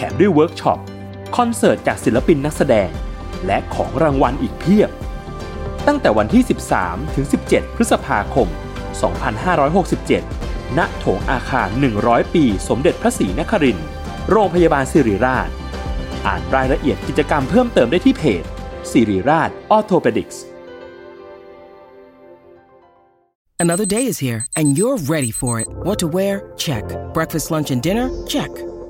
แถมด้วยเวิร์กช็อป คอนเสิร์ตจากศิลปินนักแสดง และของรางวัลอีกเพียบ ตั้งแต่วันที่ 13 ถึง 17 พฤษภาคม 2567 ณ โถงอาคาร 100 ปี สมเด็จพระศรีนครินทร์ โรงพยาบาลศิริราช อ่านรายละเอียดกิจกรรมเพิ่มเติมได้ที่เพจศิริราชออร์โธปิดิกส์ Another day is here, and you're ready for it. What to wear? Check. Breakfast, lunch, and dinner? Check.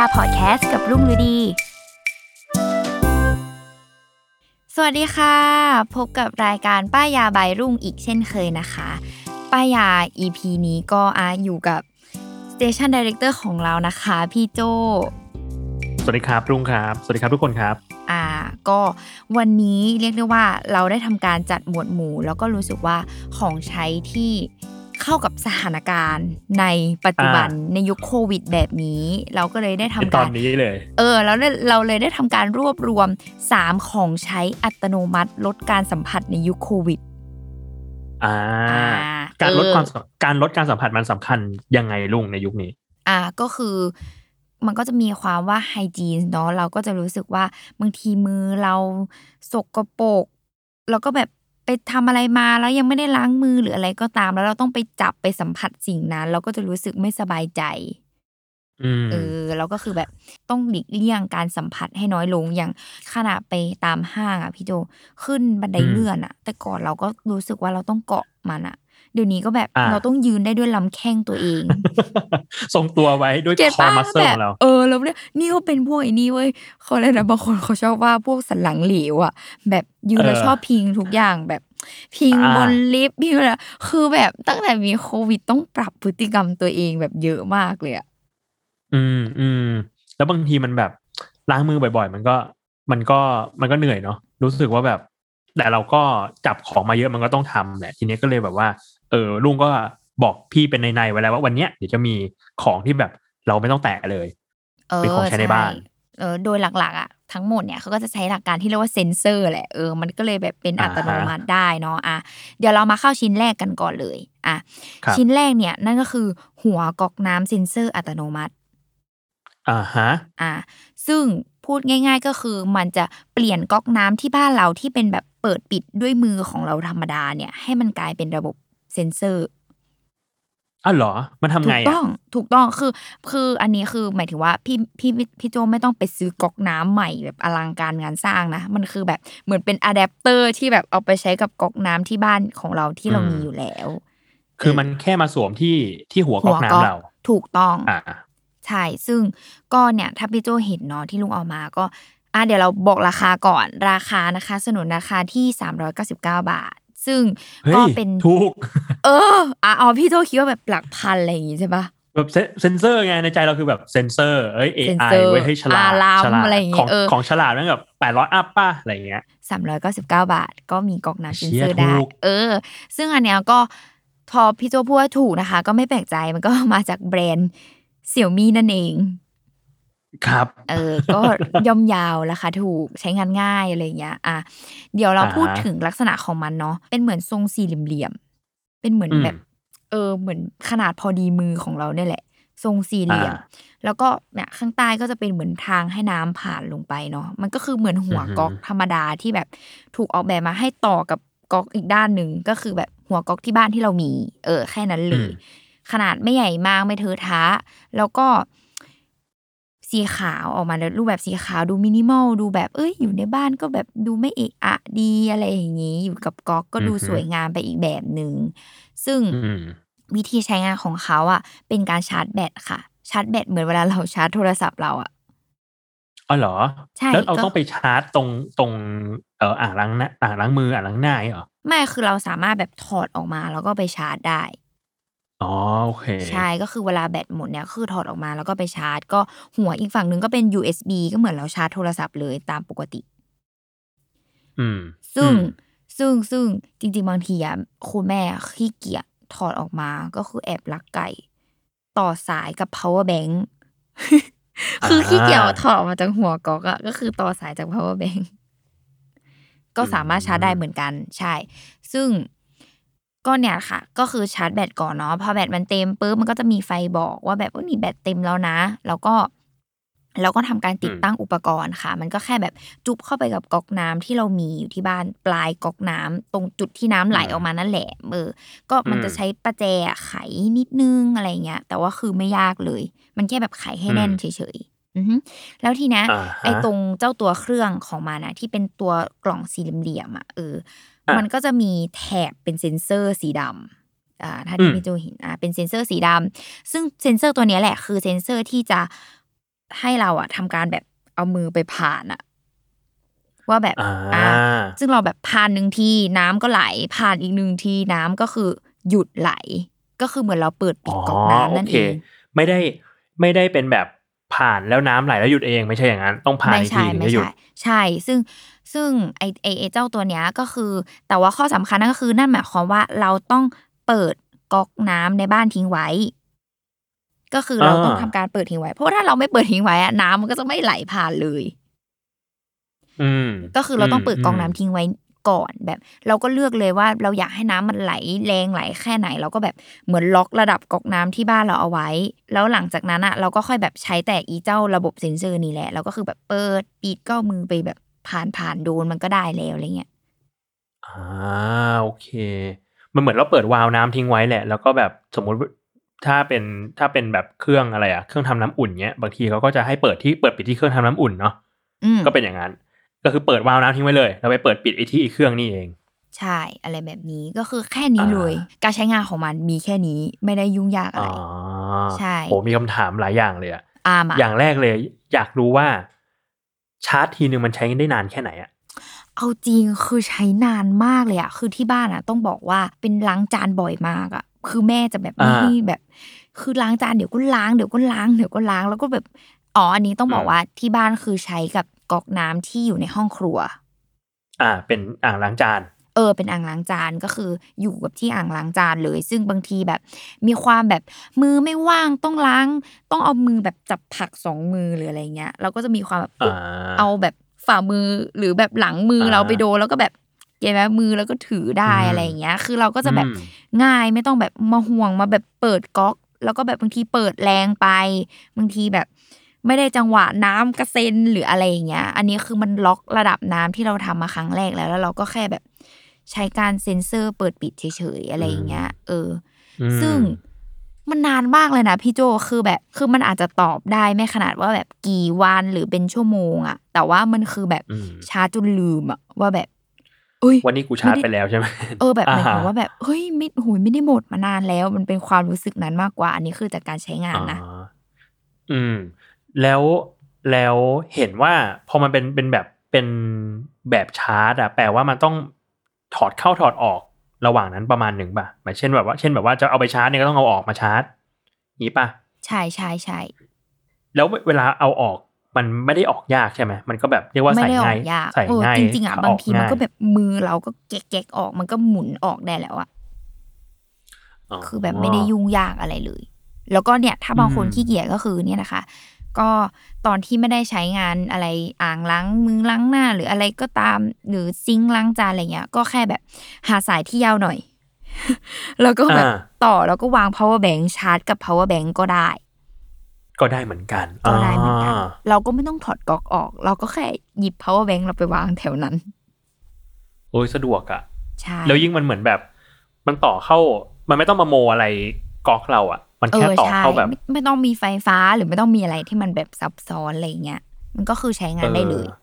ายยาพอดแคสต์กับรุ่งฤดี สวัสดีค่ะ พบกับรายการป้ายยาใบายรุ่งอีกเช่นเคยนะคะ ป้ายยา EP นี้ก็อาอยู่กับ Station Director ของเรานะคะ พี่โจ สวัสดีครับ รุ่งครับ สวัสดีครับทุกคนครับ อ่า ก็วันนี้เรียกได้ว่าเราได้ทำการจัดหมวดหมู่ แล้วก็รู้สึกว่าของใช้ที่ เข้ากับสถานการณ์ในปัจจุบันอ่าในยุคโควิดแบบนี้ เราก็เลยได้ทำในตกาอนรนี้เลย เออแล้วเราเลยได้ทำการรวบรวม 3 ของใช้อัตโนมัติลดการสัมผัสในยุคโควิดอ่าอ่าการลดเออความสัมการลดการสัมผัสมันสำคัญยังไงลุงในยุคนี้ อ่าก็คือมันก็จะมีความว่าไฮจีนเนาะเราก็จะรู้สึกว่าบางทีมือเราสกปรกแล้วก็แบบไป ทำอะไรมาแล้วยังไม่ได้ล้างมือหรืออะไรก็ตาม แล้วเราต้องไปจับไปสัมผัสสิ่งนั้น เราก็จะรู้สึกไม่สบายใจอืมเออเราก็คือแบบต้องหลีกเลี่ยงการสัมผัสให้น้อยลงอย่างขณะไปตามห้างอะพี่โจขึ้นบันไดอืมเลื่อนอะ แต่ก่อนเราก็รู้สึกว่าเราต้องเกาะมันอะ เดี๋ยวนี้ก็แบบอ่าเราต้องยืนได้ด้วยลำแข้งตัวเอง ทรงตัวไว้ด้วย core muscle แบบของเรา เออแล้วเนี่ยนี่ก็เป็นพวกไอ้นี่เว้ยเขาเลยนะบางคนเขาชอบว่าพวกสันหลังเหลวอะ แบบยืนแล้วเออชอบพิงทุกอย่างแบบพิงอ่าบนลิฟต์พิงอะไรคือแบบตั้งแต่มีโควิดต้องปรับพฤติกรรมตัวเองแบบเยอะมากเลยอะอืมอืมแล้วบางทีมันแบบล้างมือบ่อย ๆ มันก็มันก็มันก็เหนื่อยเนาะรู้สึกว่าแบบ แต่เราก็จับของมาเยอะมันก็ต้องทำแหละทีนี้ก็เลยแบบว่า เออลุงก็บอกพี่เป็นในๆไว้แล้วว่าวันเนี้ยเดี๋ยวจะมีของที่แบบเราไม่ต้องแตะเลยเออเป็นของใช้ในบ้านเออโดยหลักๆอะทั้งหมดเนี่ยเขาก็จะใช้หลักการที่เรียกว่าเซนเซอร์แหละเออมันก็เลยแบบเป็นอ่าอัฮะตโนมัติได้เนาะอะเดี๋ยวเรามาเข้าชิ้นแรกกันก่อนเลยอะครับชิ้นแรกเนี่ยนั่นก็คือหัวก๊อกน้ำเซนเซอร์อัตโนมัติอ่าฮะอ่าซึ่งพูดง่าย ๆ ก็คือมันจะเปลี่ยนก๊อกน้ำที่บ้านเราที่เป็นแบบเปิดปิดด้วยมือของเราธรรมดาเนี่ย ให้มันกลายเป็นระบบ เซนเซอร์อ้าวเหรอ มันทำถูไงกอะต้อง ถูกต้อง คือ คือ อันนี้คือ หมายถึงว่า พี่ พี่ พี่โจไม่ต้องไปซื้อก๊อกน้ำใหม่แบบอลังการงานสร้างนะ มันคือแบบ เหมือนเป็นอะแดปเตอร์ที่แบบเอาไปใช้กับก๊อกน้ำที่บ้านของเราที่เรามีอยู่แล้ว คือมันแค่มาสวมที่ ที่หัวก๊อกน้ำเรา ถูกต้อง อ่า ใช่ ซึ่งก็เนี่ย ถ้าพี่โจเห็นเนาะที่ลุงเอามาก็ อะเดี๋ยวเราบอกราคาก่อน ราคานะคะ สนนราคาที่ 399 บาท ซึ่งเฮ้ยก็เป็นถูก เอออะเอาพี่โจคิดว่าแบบหลักพันอะไรอย่างงี้ใช่ปะแบบเซเซนเซอร์ไงในใจเราคือแบบเซนเซอร์เอ้ยเซน AI เซอร์ไว้ให้ฉลาดอะลามฉลาดอะไรอย่างเงี้ของยเออของฉลาดนั่นแบบแปดร้อย up ป่ะอะไรอย่างเงี้ย399บาท ก็มีก๊อกน้ำเซนเชี่เซยอร์ได้ถูกเออ ซึ่งอันเนี้ยก็พอพี่โจพูดว่าถูกนะคะ ก็ไม่แปลกใจมันก็มาจากแบรนด์เสี่ยวมี่นั่นเอง ครับ เออ ก็ย่อมยาวราคาถูกใช้งานง่ายอะไรอย่างเงี้ย อะ เดี๋ยวเราอ่าฮะพูดถึงลักษณะของมันเนาะ เป็นเหมือนทรงสี่เหลี่ยมๆเป็นเหมือนอืมแบบ เออ เหมือนขนาดพอดีมือของเราเนี่ยแหละ ทรงสี่เหลี่ยมอ่าแล้วก็เนี่ยข้างใต้ก็จะเป็นเหมือนทางให้น้ำผ่านลงไปเนาะ มันก็คือเหมือนหัวอือหือก๊อกธรรมดาที่แบบถูกออกแบบมาให้ต่อกับก๊อกอีกด้านหนึ่งก็คือแบบหัวก๊อกที่บ้านที่เรามี เออ แค่นั้นเลยอืมขนาดไม่ใหญ่มากไม่เทอะทะ แล้วก็ สีขาวออกมาในรูปแบบสีขาวดูมินิมอลดูแบบเอ้ยอยู่ในบ้านก็แบบดูไม่เอะอะดีอะไรอย่างนี้ อยู่กับก๊อกก็ดูอือฮึสวยงามไปอีกแบบหนึ่งซึ่งอืมวิธีใช้งานของเขาอะ เป็นการชาร์จแบตค่ะ ชาร์จแบตเหมือนเวลาเราชาร์จโทรศัพท์เราอะอ๋อเหรอใช่แล้วเราก็ต้องไปชาร์จตรงตรงเอออ่างล้างหน้าอ่างล้างมืออ่างล้างหน้าอย่างเงี้ยเหรอไม่คือเราสามารถแบบถอดออกมาแล้วก็ไปชาร์จได้ อ๋อ โอเค ใช่ก็คือเวลาแบตหมดเนี่ยคือถอดออกมาแล้วก็ไปชาร์จ ก็หัวอีกฝั่งหนึ่งก็เป็น USB ก็เหมือนเราชาร์จโทรศัพท์เลยตามปกติ อืม ซึ่งอืมซึ่งซึ่งจริง ๆ บางทีอะคุณแม่ขี้เกียจถอดออกมาก็คือแอบลักไก่ ต่อสายกับ power bank คือขี้เกียจถอดออกมาจากหัวก๊อกอะก็คือต่อสายจาก power bank ก็สามารถชาร์จได้เหมือนกัน ใช่ ซึ่ง ก็เนี่ยค่ะ ก็คือชาร์จแบตก่อนเนาะพอแบตมันเต็มปุ๊บมันก็จะมีไฟบอกว่าแบบว่านี่แบตเต็มแล้วนะ แล้วก็แล้วก็ทำการติดตั้งอุปกรณ์ค่ะ มันก็แค่แบบจุบเข้าไปกับก๊อกน้ำที่เรามีอยู่ที่บ้านปลายก๊อกน้ำตรงจุดที่น้ำไหลออกมานั่นแหละเออก็มันจะใช้ประแจไขนิดนึงอะไรเงี้ยแต่ว่าคือไม่ยากเลย มันแค่แบบไขให้แน่นเฉยๆอือฮึ แล้วทีเนี้ยอ่าฮะไอ้ตรงเจ้าตัวเครื่องของมันนะที่เป็นตัวกล่องสี่เหลี่ยมๆอะเอออะมันก็จะมีแถบเป็นเซ็นเซอร์สีดำอ่าถ้าที่อืมพี่โจเห็นอ่าเป็นเซ็นเซอร์สีดำซึ่งเซ็นเซอร์ตัวเนี้ยแหละ คือเซ็นเซอร์ที่จะให้เราอะทำการแบบเอามือไปผ่านอะว่าแบบอ่าซึ่งเราแบบผ่านหนึ่งทีน้ำก็ไหล ผ่านอีกหนึ่งทีน้ำก็คือหยุดไหล ก็คือเหมือนเราเปิดปิดก๊อกน้ำนั่นโอเอเคงไม่ได้ไม่ได้เป็นแบบ ผ่านแล้วน้ำไหลแล้วหยุดเองไม่ใช่อย่างนั้น ต้องผ่านไม่อีกทีใช่ถึงไม่จะหยุดใช่ใช่ ซึ่งซึ่งไอไอไอเจ้าตัวเนี้ยก็คือ แต่ว่าข้อสำคัญนั่นก็คือนั่นหมายความว่าเราต้องเปิดก๊อกน้ำในบ้านทิ้งไว้ ก็คือเราต้องอ่าทำการเปิดทิ้งไว้ เพราะว่าถ้าเราไม่เปิดทิ้งไว้อะน้ำมันก็จะไม่ไหลผ่านเลย อืมก็คือเราต้องเปิดก๊อกน้ำมทิ้งไว้ ก่อนแบบ เราก็เลือกเลยว่าเราอยากให้น้ำมันไหลแรงไหลแค่ไหน เราก็แบบเหมือนล็อกระดับก๊อกน้ำที่บ้านเราเอาไว้ แล้วหลังจากนั้นอะเราก็ค่อยแบบใช้แต่อีเจ้าระบบเซ็นเซอร์นี่แหละเราก็คือแบบเปิดปิดก็เอามือไปแบบผ่านผ่านโดนมันก็ได้แล้วอะไรเงี้ยอ่าโอเค มันเหมือนเราเปิดวาล์วน้ำทิ้งไว้แหละ แล้วก็แบบสมมุติถ้าเป็นถ้าเป็นแบบเครื่องอะไรอะเครื่องทำน้ำอุ่นเนี้ยบางทีเขาก็จะให้เปิดที่เปิดปิดที่เครื่องทำน้ำอุ่นเนาะอืมก็เป็นอย่างนั้น ก็คือเปิดวาล์วน้ำทิ้งไว้เลยแล้วไปเปิดปิดไอ้ที่เครื่องนี่เอง ใช่อะไรแบบนี้ก็คือแค่นี้อ่าเลย การใช้งานของมันมีแค่นี้ไม่ได้ยุ่งยากอะไรอ๋อใช่โหมีคำถามหลายอย่างเลยอะอามาอย่างแรกเลย อยากรู้ว่าชาร์จทีนึงมันใช้ได้นานแค่ไหนอะเอาจริงคือใช้นานมากเลยอะคือที่บ้านอะต้องบอกว่าเป็นล้างจานบ่อยมากอะคือแม่จะแบบไม่ให้แบบ คือล้างจานเดี๋ยวก็ล้างเดี๋ยวก็ล้างเดี๋ยวก็ล้างแล้วก็แบบอ๋ออันนี้ต้องบอกว่าที่บ้านคือใช้กับ ก๊อกน้ำที่อยู่ในห้องครัว อ่า เป็นอ่างล้างจานเออเป็นอ่างล้างจานก็คืออยู่กับที่อ่างล้างจานเลย ซึ่งบางทีแบบ มีความแบบมือไม่ว่างต้องล้าง ต้องเอามือแบบจับผักสองมือหรืออะไรเงี้ยเราก็จะมีความแบบอ่าเอาแบบฝ่ามือหรือแบบหลังมืออาเราไปโดนแล้วก็แบบเก็บไว้มือแล้วก็ถือได้อืมอะไรอย่างเงี้ย คือเราก็จะแบบอืมง่ายไม่ต้องแบบมาห่วงมาแบบเปิดก๊อก แล้วก็แบบบางทีเปิดแรงไป บางทีแบบ ไม่ได้จังหวะน้ำกระเซ็นหรืออะไรอย่างเงี้ย อันนี้คือมันล็อกระดับน้ำที่เราทำมาครั้งแรกแล้ว แล้วเราก็แค่แบบใช้การเซ็นเซอร์เปิดปิดเฉยๆอะไรอย่างเงี้ย เอออืมซึ่งมันนานมากเลยนะพี่โจคือแบบ คือมันอาจจะตอบได้ไม่ขนาดว่าแบบกี่วันหรือเป็นชั่วโมงอะแต่ว่ามันคือแบบอืมชาร์จจนลืมอะว่าแบบเอ้ยวันนี้กูชาร์จไปแล้วใช่ไหมเออแบบหมายถึงอ่าฮะว่าแบบเฮ้ยไม่โหยไม่ได้หมดมานานแล้ว มันเป็นความรู้สึกนั้นมากกว่า อันนี้คือจากการใช้งานนะอ๋ออืม แล้วแล้วเห็นว่าพอมันเป็นเป็นแบบเป็นแบบชาร์จอะแปลว่ามันต้องถอดเข้าถอดออกระหว่างนั้นประมาณหนึ่งป่ะหมายเช่นแบบว่าเช่นแบบว่าจะเอาไปชาร์จเนี่ยก็ต้องเอาออกมาชาร์จงี้ป่ะใช่ใช่ใช่แล้วเวลาเอาออกมันไม่ได้ออกยากใช่ไหมมันก็แบบเรียกว่าไม่ใส่ได้ออง่ายกยากใส่เออง่ายจริงๆอะเอบางทีมันก็ง่ยแบบมือเราก็แกะๆออกมันก็หมุนออกได้แล้วอะคือแบบไม่ได้ยุ่งยากอะไรเลย แล้วก็เนี่ย ถ้าบางคนอืมขี้เกียจก็คือเนี่ยนะคะ ก็ตอนที่ไม่ได้ใช้งานอะไรอ่างล้างมือล้างหน้า หรืออะไรก็ตามหรือซิงค์ล้างจานอะไรเงี้ย ก็แค่แบบหาสายที่ยาวหน่อย แล้วก็แบบอ่าต่อแล้วก็วาง power bank ชาร์จกับ power bank ก็ได้ ก็ได้เหมือนกันก็ได้เหมือนกันาเราก็ไม่ต้องถอดก๊อกออก เราก็แค่หยิบ power bank เราไปวางแถวนั้น โอ้ยสะดวกอะใช่แล้วยิ่งมันเหมือนแบบ มันต่อเข้า มันไม่ต้องมาโมอะไรก๊อกเราอะ มันเอแค่อต่อใช่เข้าแบบไม่ไม่ต้องมีไฟฟ้าหรือไม่ต้องมีอะไรที่มันแบบซับซ้อนอะไรเงี้ยมันก็คือใช้งานได้เลยออ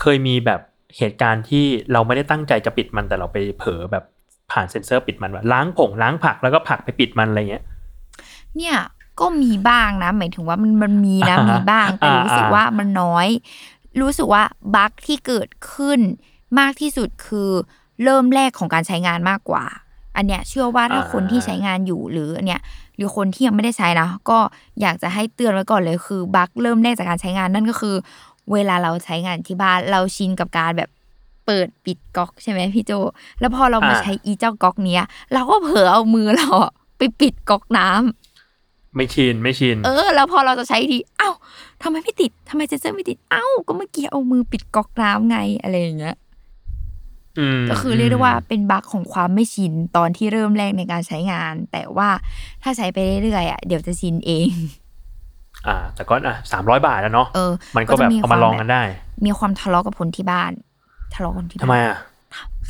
เคยมีแบบเหตุการณ์ที่เราไม่ได้ตั้งใจจะปิดมันแต่เราไปเผลอแบบผ่านเซ็นเซอร์ปิดมันว่าล้างผงล้างผักแล้วก็ผักไปปิดมันอะไรเงี้ย เนี่ยก็มีบ้างนะ หมายถึงว่ามันมันมีนะอ่าฮะมีบ้าง แต่อ่ารู้สึกอ่าว่ามันน้อย รู้สึกว่าบั๊กที่เกิดขึ้นมากที่สุดคือเริ่มแรกของการใช้งานมากกว่า อันเนี้ยเชื่อว่าถ้าคนที่ใช้งานอยู่หรืออันเนี้ยหรือคนที่ยังไม่ได้ใช้นะก็อยากจะให้เตือนไว้ก่อนเลยคือบั๊กเริ่มแรกจากการใช้งานนั่นก็คือ เวลาเราใช้งานที่บ้านเราชินกับการแบบเปิดปิดก๊อกใช่ไหมพี่โจ แล้วพอเรามาอ่าใช้อีเจ้าก๊อกเนี้ย เราก็เผลอเอามือเราอะไปปิดก๊อกน้ำไม่ชินไม่ชิน เออ แล้วพอเราจะใช้ทีเอ้าทำไมไม่ติดทำไมเซนเซอร์ไม่ติดเอ้า ก็เมื่อกี้เอามือปิดก๊อกน้ำไงอะไรอย่างเงี้ยม ก็คือเรียกได้ว่าเป็นบั๊กของความไม่ชินตอนที่เริ่มแรกในการใช้งาน แต่ว่าถ้าใช้ไปเรื่อยๆอะเดี๋ยวจะชินเอง อ่า แต่ก็อะสามร้อยบาทแล้วเนาะเออมันก็แบบจะเอามาลองกันได้ มีความทะเลาะกับคนที่บ้าน ทะเลาะกันที่ทำไมบ้านอะ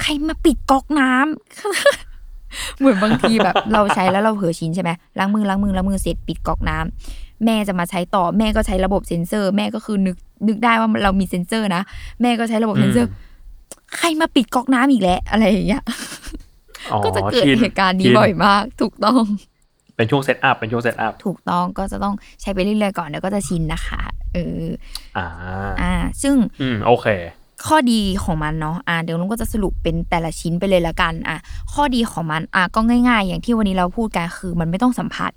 ใครมาปิดก๊อกน้ำเหมือนบางทีแบบ เราใช้แล้วเราเผลอชินใช่ไหมล้างมือล้างมือล้างมือเสร็จปิดก๊อกน้ำแม่จะมาใช้ต่อแม่ก็ใช้ระบบเซ็นเซอร์ แม่ก็คือนึกนึกได้ว่าเรามีเซ็นเซอร์นะแม่ก็ใช้ระบบเซ็นเซอร์ ใครมาปิดก๊อกน้ำอีกแล้วอะไรอย่างเงี้ยอ๋อก็จะเกิดชินเหตุการณ์นี้ชินบ่อยมาก ถูกต้อง เป็นช่วง set up เป็นช่วง set upถูกต้องก็จะต้องใช้ไปเรื่อยๆก่อนเดี๋ยวก็จะชินนะคะเอออ่าอ่า ซึ่งอืมโอเค ข้อดีของมันเนาะอ่าเดี๋ยวลุงก็จะสรุปเป็นแต่ละชิ้นไปเลยละกัน อะ ข้อดีของมันอะก็ง่าย ๆ อย่างที่วันนี้เราพูดกันคือ มันไม่ต้องสัมผัส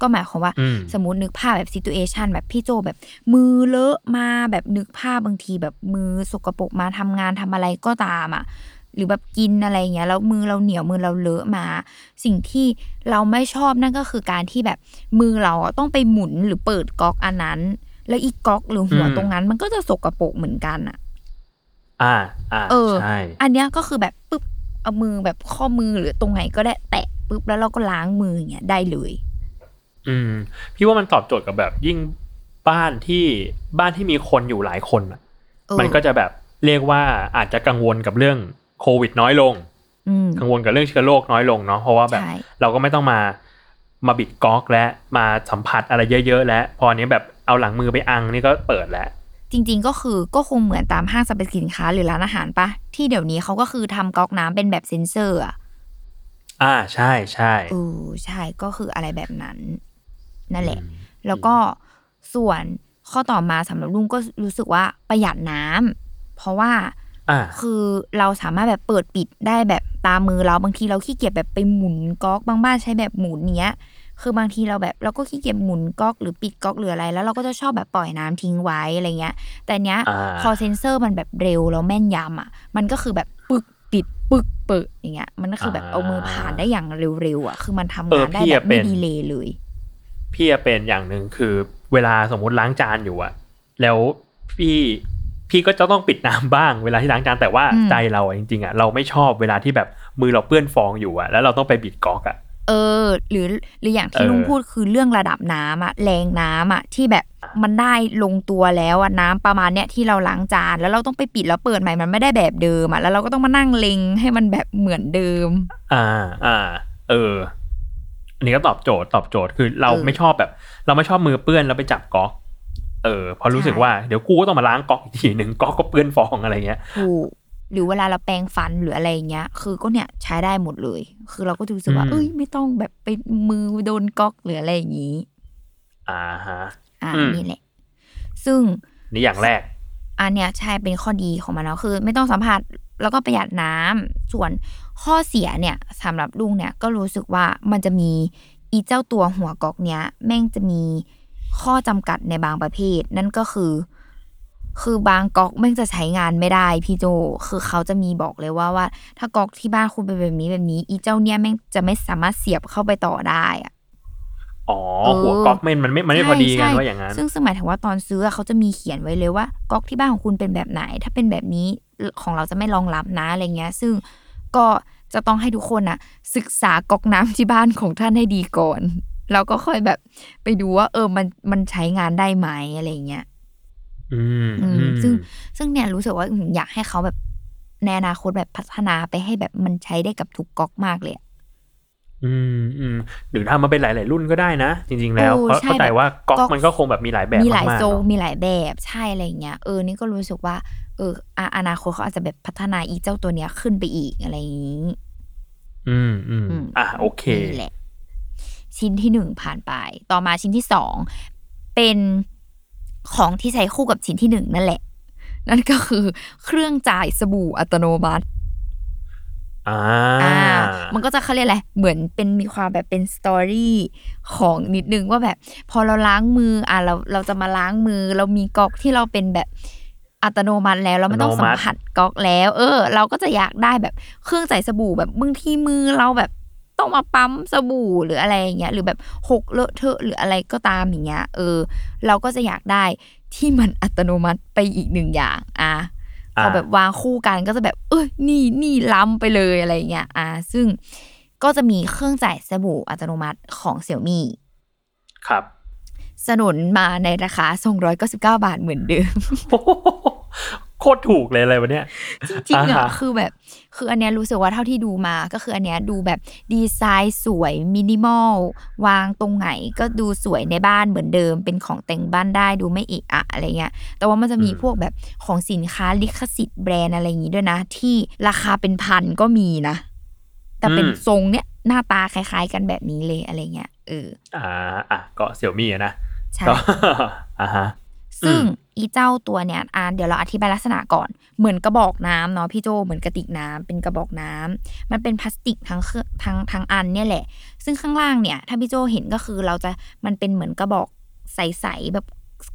ก็หมายความว่าอืมสมมตินึกภาพแบบซิ t u เอชันแบบพี่โจแบบมือเลอะมาแบบนึกภาพบางทีแบบมือสกปรกมาทำงานทำอะไรก็ตามอะหรือแบบกินอะไรอย่างเงี้ยแล้วมือเราเหนียวมือเราเลอะมา สิ่งที่เราไม่ชอบนั่นก็คือการที่แบบมือเราอะต้องไปหมุนหรือเปิดก๊อกอันนั้น แล้วอีกก๊อกหรือหัวอืมตรงนั้น มันก็จะสกปรกเหมือนกันอะ อ่าอ่าเออใช่อันเนี้ยก็คือแบบปึ๊บเอามือแบบข้อมือหรือตรงไหนก็ได้แตะปึ๊บแล้วเราก็ล้างมืออย่างเงี้ยได้เลย อืม พี่ว่ามันตอบโจทย์กับแบบยิ่งบ้านที่บ้านที่มีคนอยู่หลายคนอะเออมันก็จะแบบเรียกว่าอาจจะกังวลกับเรื่องโควิดน้อยลงอืมกังวลกับเรื่องเชื้อโรคน้อยลงเนาะเพราะว่าแบบใช่เราก็ไม่ต้องมามาบิดก๊อกและมาสัมผัสอะไรเยอะ ๆ แล้ว พออันนี้แบบเอาหลังมือไปอังนี่ก็เปิดแล้ว จริง ๆ ก็คือก็คงเหมือนตามห้างสรรพสินค้าหรือร้านอาหารปะที่เดี๋ยวนี้เขาก็คือทำก๊อกน้ำเป็นแบบเซ็นเซอร์อะอ่าใช่ใช่เออใช่ก็คืออะไรแบบนั้น นั่นแหละ แล้วก็ส่วนข้อต่อมาสำหรับลุงก็รู้สึกว่าประหยัดน้ำเพราะว่าอ่าคือเราสามารถแบบเปิดปิดได้แบบตามมือเราบางทีเราขี้เกียจแบบไปหมุนก๊อกบางบ้านใช้แบบหมุนเนี้ย คือบางทีเราแบบเราก็ขี้เกียจหมุนก๊อกหรือปิดก๊อกหรืออะไร แล้วเราก็จะชอบแบบปล่อยน้ำทิ้งไว้อะไรเงี้ย แต่เนี้ยอ่าพอเซนเซอร์มันแบบเร็วแล้วแม่นยำอะ มันก็คือแบบปึกปิดปึกเปิดอย่างเงี้ย มันก็คือแบบเอามือผ่านได้อย่างเร็วๆอะ คือมันทำงานได้แบบไม่ดีเลยเลย พี่จะเป็นอย่างหนึ่งคือเวลาสมมุติล้างจานอยู่อะแล้วพี่พี่ก็จะต้องปิดน้ำบ้างเวลาที่ล้างจานแต่ว่าอืมใจเราอะจริงๆอะเราไม่ชอบเวลาที่แบบมือเราเปื้อนฟองอยู่อะแล้วเราต้องไปบิดก๊อกอะเออ หรือหรืออย่างที่เออลุงพูดคือเรื่องระดับน้ำอะแรงน้ำอะที่แบบมันได้ลงตัวแล้วอะน้ำประมาณเนี้ยที่เราล้างจานแล้วเราต้องไปปิดแล้วเปิดใหม่มันไม่ได้แบบเดิมอะแล้วเราก็ต้องมานั่งเล็งให้มันแบบเหมือนเดิม อ่าอ่าเออ อันนี้ก็ตอบโจทย์ตอบโจทย์คือเราเออไม่ชอบแบบ เราไม่ชอบมือเปื้อนแล้วไปจับก๊อกเออเพอรู้สึกใช่ว่าเดี๋ยวกูก็ต้องมาล้างก๊อกอีกทีหนึ่งก๊อกก็เปื้อนฟองอะไรเงี้ยถูกหรือเวลาเราแปรงฟันหรืออะไรอย่างเงี้ย คือก็เนี่ยใช้ได้หมดเลย คือเราก็จะรู้สึกว่าอืมเอ้ยไม่ต้องแบบไปมือโดนก๊อกหรืออะไรอย่างงี้ อ่าฮะ อ่าอืมนี่แหละ ซึ่งนี่อย่างแรก อันเนี้ยใช่เป็นข้อดีของมันแล้วคือ ไม่ต้องสัมผัสแล้วก็ประหยัดน้ำส่วนข้อเสียเนี่ยสำหรับลุงเนี่ยก็รู้สึกว่ามันจะมีอีเจ้าตัวหัวกอกเนี้ย แม่งจะมีข้อจำกัดในบางประเภท นั่นก็คือ คือบางก๊อกแม่งจะใช้งานไม่ได้พี่โจ คือเขาจะมีบอกเลยว่าว่า ถ้าก๊อกที่บ้านคุณเป็นแบบนี้แบบนี้ อีเจ้าเนี่ยแม่งจะไม่สามารถเสียบเข้าไปต่อได้อะ อ๋อเออหัวก๊อกมันมันไม่มันไม่พอดีกันใช่ว่าอย่างนั้น ซึ่งซึ่งหมายถึงว่าตอนซื้ออะเขาจะมีเขียนไว้เลยว่าก๊อกที่บ้านของคุณเป็นแบบไหน ถ้าเป็นแบบนี้ของเราจะไม่รองรับนะอะไรเงี้ย ซึ่งก็จะต้องให้ทุกคนอะศึกษาก๊อกน้ำที่บ้านของท่านให้ดีก่อนแล้วก็ค่อยแบบไปดูว่า เออมันมันใช้งานได้ไหมอะไรเงี้ยอืมอืมอืมซึ่งซึ่งเนี่ยรู้สึกว่าอืมอยากให้เขาแบบในอนาคตแบบพัฒนาไปให้แบบมันใช้ได้กับทุกก๊อกมากเลย อะอืมอืมหรือทำมาเป็นหลาย ๆ รุ่นก็ได้นะ จริง ๆ แล้วโอ้เพราะใช่เข้าใจแบบว่าก๊อกก๊อกมันก็คงแบบมีหลายแบบมีหลายมากๆโซนเนอะมีหลายแบบใช่อะไรเงี้ยเออนี่ก็รู้สึกว่าเอออะอนาคตเขาอาจจะแบบพัฒนาอีเจ้าตัวเนี้ยขึ้นไปอีกอะไรอย่างนี้อืมอืมอืมอะโอเคนี่แหละชิ้นที่หนึ่งผ่านไป ต่อมาชิ้นที่สองเป็นของที่ใช้คู่กับชิ้นที่หนึ่งนั่นแหละ นั่นก็คือเครื่องจ่ายสบู่อัตโนมัติ อ่าอ่า มันก็จะเขาเรียกอะไร เหมือนเป็นมีความแบบเป็นสตอรี่ของนิดนึงว่าแบบ พอเราล้างมืออะเราเราจะมาล้างมือ เรามีก๊อกที่เราเป็นแบบอัตโนมัติแล้วเราไม่ต้องสัมผัสก๊อกแล้ว เออ เราก็จะอยากได้แบบเครื่องจ่ายสบู่แบบบางทีมือเราแบบต้องมาปั๊มสบู่หรืออะไรอย่างเงี้ยหรือแบบหกเลอะเทอะหรืออะไรก็ตามอย่างเงี้ยเออ เราก็จะอยากได้ที่มันอัตโนมัติไปอีกหนึ่งอย่าง อะ พอแบบวางคู่กันก็จะแบบ เอ้ยนี่นี่ล้ำไปเลยอะไรเงี้ยอ่า ซึ่งก็จะมีเครื่องจ่ายสบู่อัตโนมัติของเสี่ยมี่ครับสนุนมาในราคา299 บาทเหมือนเดิม โคตรถูกเลยอะไรวะเนี่ย จริงๆอ่าอะฮะคือแบบ คืออันเนี้ยรู้สึกว่าเท่าที่ดูมาก็คืออันเนี้ยดูแบบดีไซน์สวยมินิมอลวางตรงไหนก็ดูสวยในบ้านเหมือนเดิม เป็นของแต่งบ้านได้ดูไม่เอะอะอะไรเงี้ยแต่ว่ามันจะมีพวกแบบของสินค้าลิขสิทธิ์แบรนด์อะไรอย่างงี้ด้วยนะ ที่ราคาเป็นพันก็มีนะ แต่เป็นอืมทรงเนี้ยหน้าตาคล้าย ๆ กันแบบนี้เลยอะไรเงี้ยเอออ่าอะก็เสี่ยวมี่นะใช่ก็อ่าฮะซึ่ง อืมอีเจ้าตัวเนี้ยอ่าเดี๋ยวเราอธิบายลักษณะก่อน เหมือนกระบอกน้ำเนาะพี่โจเหมือนกระติกน้ำเป็นกระบอกน้ำมันเป็นพลาสติกทั้งเครื่องทั้งทั้งอันเนี่ยแหละ ซึ่งข้างล่างเนี่ย ถ้าพี่โจเห็นก็คือเราจะมันเป็นเหมือนกระบอกใสๆแบบ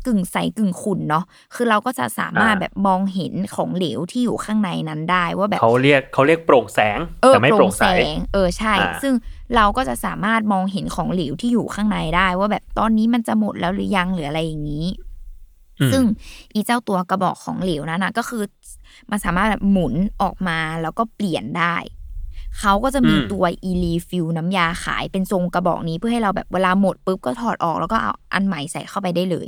กึ่งใสกึ่งขุ่นเนาะ คือเราก็จะสามารถอ่าแบบมองเห็นของเหลวที่อยู่ข้างในนั้นได้ว่าแบบเขาเรียกเขาเรียกโปร่งแสงเออแต่ไม่โปร่งใสง เออใช่อ่าซึ่งเราก็จะสามารถมองเห็นของเหลวที่อยู่ข้างในได้ ว่าแบบตอนนี้มันจะหมดแล้วหรือยังหรืออะไรอย่างนี้อืม ซึ่งอีเจ้าตัวกระบอกของเหลวนั้นนะก็คือ มันสามารถแบบหมุนออกมาแล้วก็เปลี่ยนได้เขาก็จะมีอืมตัวอีรีฟิลน้ำยาขายเป็นทรงกระบอกนี้เพื่อให้เราแบบเวลาหมดปุ๊บก็ถอดออกแล้วก็เอาอันใหม่ใส่เข้าไปได้เลย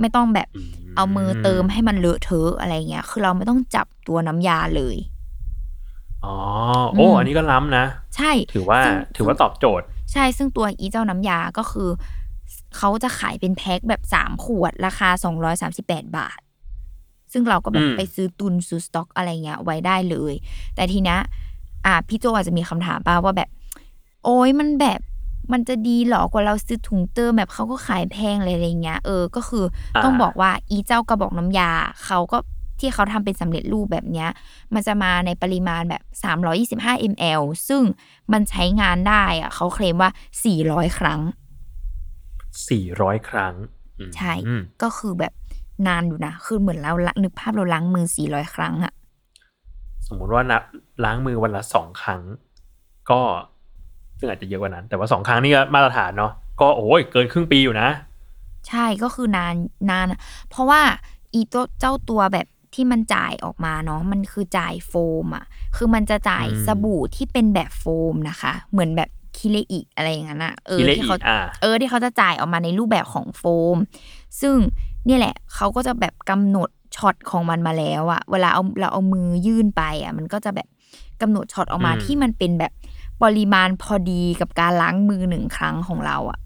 ไม่ต้องแบบเอามือเติมให้มันเลอะเทอะอะไรเงี้ย คือเราไม่ต้องจับตัวน้ำยาเลยอ๋อโอ้อืมอันนี้ก็ล้ำนะ ใช่ ถือว่าซึ่งถือว่าตอบโจทย์ ใช่ซึ่งตัวอีเจ้าน้ำยาก็คือ เขาจะขายเป็นแพ็คแบบสามขวดราคาสองร้อยสามสิบแปดบาท ซึ่งเราก็แบบอืมไปซื้อตุนซื้อสต็อกอะไรเงี้ยไว้ได้เลย แต่ทีเนี้ยอะพี่โจอาจจะมีคำถามป่าว่าแบบ โอ้ยมันแบบมันจะดีเหรอกว่าเราซื้อถุงเติมแบบเขาก็ขายแพงเลยอะไรเงี้ยเออก็คืออาต้องบอกว่าอีเจ้ากระบอกน้ำยาเขาก็ที่เขาทำเป็นสำเร็จรูปแบบเนี้ย มันจะมาในปริมาณแบบ 325 ml ซึ่งมันใช้งานได้อะเขาเคลมว่า 400 ครั้ง สี่ร้อยครั้งอืมใช่อืมก็คือแบบนานอยู่นะ คือเหมือนเราละนึกภาพเราล้างมือ 400 ครั้งอะสมมุติว่านับล้างมือวันละสองครั้ง ก็ซึ่งอาจจะเยอะกว่านั้น แต่ว่าสองครั้งนี่ก็มาตรฐานเนาะก็โอ้ยเกินครึ่งปีอยู่นะ ใช่ก็คือนานนานอะเพราะว่าอีตัวเจ้าตัวแบบที่มันจ่ายออกมาเนาะมันคือจ่ายโฟมอะคือมันจะจ่ายอืมสบู่ที่เป็นแบบโฟมนะคะ เหมือนแบบ คิเลอิอะไรอย่างนั้นอะเออคิเลที่อิเขาอ่าเออที่เขาจะจ่ายออกมาในรูปแบบของโฟม ซึ่งเนี่ยแหละเขาก็จะแบบกำหนดช็อตของมันมาแล้วอะเวลาเอาเราเอามือยื่นไปอะมันก็จะแบบกำหนดช็อตออกมาอืมที่มันเป็นแบบปริมาณพอดีกับการล้างมือหนึ่งครั้งของเราอะ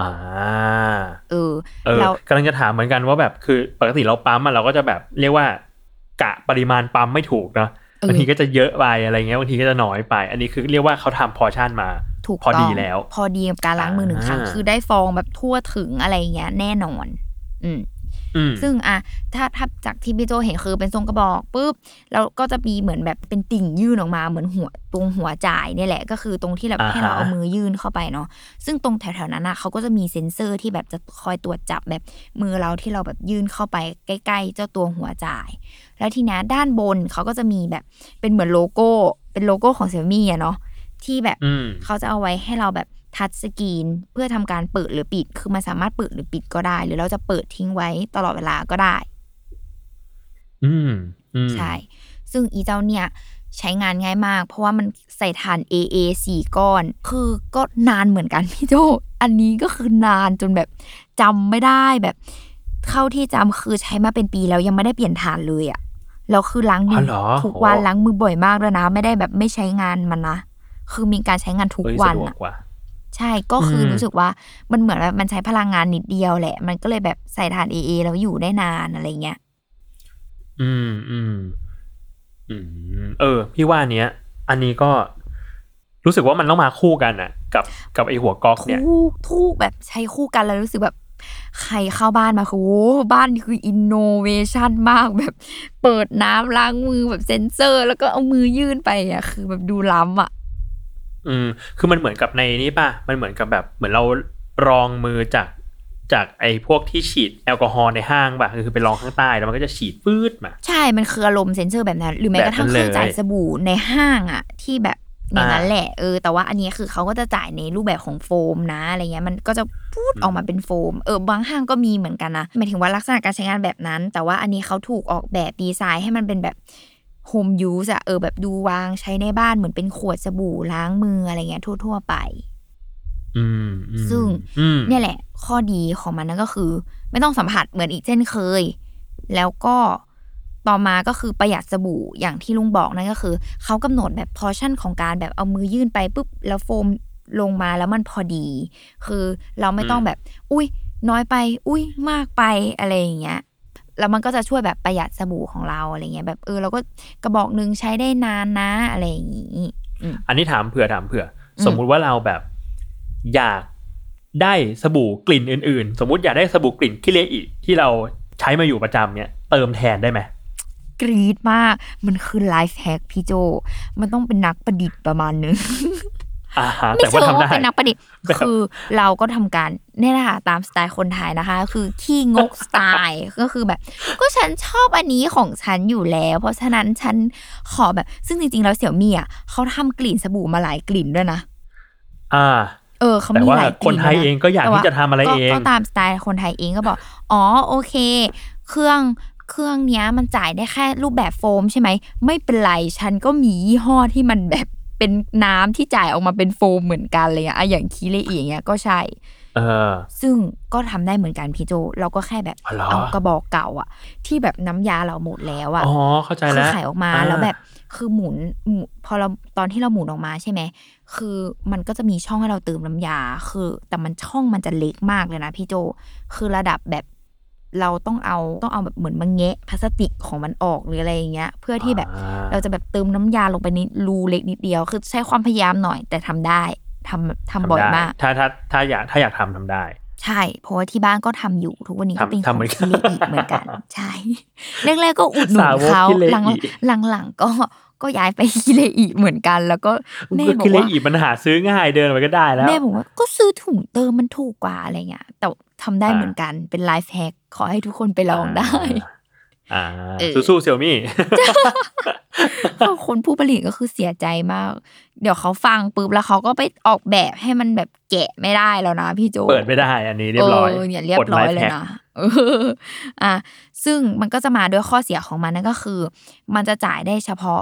อ่าเออเออเรากำลังจะถามเหมือนกันว่าแบบคือปกติเราปั๊มอะเราก็จะแบบเรียกว่ากะปริมาณปั๊มไม่ถูกเนาะเออ บางทีก็จะเยอะไปอะไรเงี้ยบางทีก็จะน้อยไป อันนี้คือเรียกว่าเขาทำ portion มาถูกต้องแล้ว พอดีกับการล้างมือหนึ่งครั้งอ่าคือได้ฟองแบบทั่วถึงอะไรเงี้ยแน่นอน อืมอืม ซึ่งอะถ้าถ้าจากที่พี่โจเห็นคือเป็นทรงกระบอกปุ๊บแล้วก็จะมีเหมือนแบบเป็นติ่งยื่นออกมาเหมือนหัวตรงหัวจ่ายเนี่ยแหละ ก็คือตรงที่แบบอ่าฮะให้เราเอามือยื่นเข้าไปเนาะซึ่งตรงแถวๆนั้นนะเขาก็จะมีเซ็นเซอร์ที่แบบจะคอยตรวจจับแบบมือเราที่เราแบบยื่นเข้าไปใกล้ๆ เจ้าตัวหัวจ่าย แล้วทีนี้ด้านบนเขาก็จะมีแบบเป็นเหมือนโลโก้ เป็นโลโก้ของเซี่ยมี่อะเนาะที่แบบอืมเขาจะเอาไว้ให้เราแบบ ทัชสกรีนเพื่อทำการเปิดหรือปิด คือมันสามารถเปิดหรือปิดก็ได้ หรือเราจะเปิดทิ้งไว้ตลอดเวลาก็ได้ อืมอืมใช่ ซึ่งอีเจ้าเนี่ย ใช้งานง่ายมาก เพราะว่ามันใส่ถ่าน AA สี่ก้อน คือก็นานเหมือนกันพี่โจ อันนี้ก็คือนานจนแบบจำไม่ได้แบบ เข้าที่จำคือใช้มาเป็นปีแล้วยังไม่ได้เปลี่ยนถ่านเลยอะแล้วคือล้างมือ๋อเหรอทุกวันโอ้ล้างมือบ่อยมากด้วยนะ ไม่ได้แบบไม่ใช้งานมันนะ คือมีการใช้งานทุกวันเฮ้ยสะดวกกว่าอะ ใช่ก็คืออมรู้สึกว่ามันเหมือนแบบมันใช้พลังงานนิดเดียวแหละ มันก็เลยแบบใส่ถ่านเอเอแล้วอยู่ได้นานอะไรเงี้ยอืมอืมอืมเออ พี่ว่าอันเนี้ย อันนี้ก็รู้สึกว่ามันต้องมาคู่กันอะกับกับไอหัวก๊อกเนี่ยทูกทูกแบบใช้คู่กันแล้วรู้สึกแบบ ใครเข้าบ้านมาคือโอ้บ้านนี่คืออินโนเวชันมากแบบเปิดน้ำล้างมือแบบเซ็นเซอร์ แล้วก็เอามือยื่นไปอะ คือแบบดูล้ำอะ อืมคือมันเหมือนกับในนี้ป่ะ มันเหมือนกับแบบเหมือนเรารองมือจากจากไอ้พวกที่ฉีดแอลกอฮอล์ในห้างป่ะคือไปรองข้างใต้แล้วมันก็จะฉีดปื๊ดมาใช่มันคืออารมณ์เซ็นเซอร์แบบนั้น หรือแม้กระทั่งแบบเคนั้นรื่องจ่ายเลยสบู่ในห้างอะ ที่แบบอย่างนั้นอ่าแหละเออแต่ว่าอันนี้คือเขาก็จะจ่ายในรูปแบบของโฟมนะอะไรเงี้ยมันก็จะพูดออกมาเป็นโฟมเออบางห้างก็มีเหมือนกันนะหมายถึงว่าลักษณะการใช้งานแบบนั้น แต่ว่าอันนี้เขาถูกออกแบบดีไซน์ให้มันเป็นแบบ โฮมยูสอะเออแบบดูวางใช้ในบ้านเหมือนเป็นขวดสบู่ล้างมืออะไรเงี้ยทั่ว ๆ ไปอืมอืมซึ่งอืมเนี่ยแหละ ข้อดีของมันนั่นก็คือ ไม่ต้องสัมผัสเหมือนอีกเช่นเคย แล้วก็ต่อมาก็คือประหยัดสบู่อย่างที่ลุงบอกนั่นก็คือ เขากำหนดแบบพอชั่นของการแบบเอามือยื่นไปปุ๊บแล้วโฟมลงมาแล้วมันพอดี คือเราไม่ต้องแบบ อุ้ยน้อยไป อุ้ยมากไปอะไรอย่างเงี้ย แล้วมันก็จะช่วยแบบประหยัดสบู่ของเราอะไรเงี้ยแบบเออเราก็กระบอกหนึ่งใช้ได้นานนะอะไรอย่างงี้อันนี้ถามเผื่อถามเผื่ออมสมมุติว่าเราแบบอยากได้สบู่กลิ่นอื่นๆ สมมุติอยากได้สบู่กลิ่นคิเลอิที่เราใช้มาอยู่ประจำเนี่ยเติมแทนได้ไหมกรีดมาก มันคือไลฟ์แฮกพี่โจ มันต้องเป็นนักประดิษฐ์ประมาณนึง อ่าฮะไม่แต่เชิว่างทำว่าได้เป็นนักประดิษฐ์แบบคือเราก็ทำการเนี่ยแหละค่ะตามสไตล์คนไทยนะคะ คือขี้งกสไตล์ก็คือแบบ ก็ฉันชอบอันนี้ของฉันอยู่แล้ว เพราะฉะนั้นฉันขอแบบ ซึ่งจริงๆแล้วเสี่ยวมี่อะเขาทำกลิ่นสบู่มาหลายกลิ่นด้วยนะอ่าเออเขาแต่มีว่าหลายกคนลิ่นไทยด้วะเองก็อยากแต่ว่ที่จะทำอะไรเองก็ตามสไตล์คนไทยเองก็บอก อ๋อโอเค เครื่องเครื่องเนี้ยมันจ่ายได้แค่รูปแบบโฟมใช่ไหม ไม่เป็นไร ฉันก็มียี่ห้อที่มันแบบ เป็นน้ำที่จ่ายออกมาเป็นโฟมเหมือนกันเลยอะอะอย่างคีเลอีอย่างเงี้ยก็ใช่เออซึ่งก็ทำได้เหมือนกันพี่โจ เราก็แค่แบบอ๋อเหรอเอากระบอกเก่าอะที่แบบน้ำยาเราหมดแล้วอะอ๋อเข้าใจคืแล้วขายออกมาอ่แล้วแบบคือหมุนหมุนพอเราตอนที่เราหมุนออกมาใช่ไหมคือมันก็จะมีช่องให้เราเติมน้ำยา คือ แต่มันช่องมันจะเล็กมากเลยนะพี่โจ คือระดับแบบ เราต้องเอาต้องเอาแบบเหมือนมาแงะพลาสติกของมันออกหรืออะไรอย่างเงี้ย เพื่อที่แบบอ่าเราจะแบบเติมน้ำยาลงไปในรูเล็กนิดเดียว คือใช้ความพยายามหน่อย แต่ทำได้ทำทำบ่อยทำได้มาก ถ้าถ้าถ้าอยากถ้าอยากทำทำได้ใช่ เพราะว่าที่บ้านก็ทำอยู่ทุกวันนี้ก็ทำเป็นขทำองเหมือนกันคิเลอีเหมือนกัน ใช่แรกๆก็อุดหนุนสาวกเขาคิเลอิหลังหลังๆก็ก็ย้ายไปคิเลอีเหมือนกัน แล้วก็แม่ก็บอคิกเลว่าอีมันหาซื้อง่ายเดินไปก็ได้แล้วแม่บอกว่าก็ซื้อถุงเติมมันถูกกว่าอะไรเงี้ยแต่ ทำได้อ่าเหมือนกันเป็นไลฟ์แฮกขอให้ทุกคนไปลองได้อ่าเออสู้ๆเซี่ยมี่เพราะคนผู้ผลิตก็คือเสียใจมาก เดี๋ยวเขาฟังปุ๊บแล้วเขาก็ไปออกแบบให้มันแบบแกะไม่ได้แล้วนะพี่โจเปิดไม่ได้ อันนี้เรียบร้อยเนี่ยเรียบร้อยเลยนะเอออะซึ่งมันก็จะมาด้วยข้อเสียของมันนั่นก็คือ มันจะจ่ายได้เฉพาะ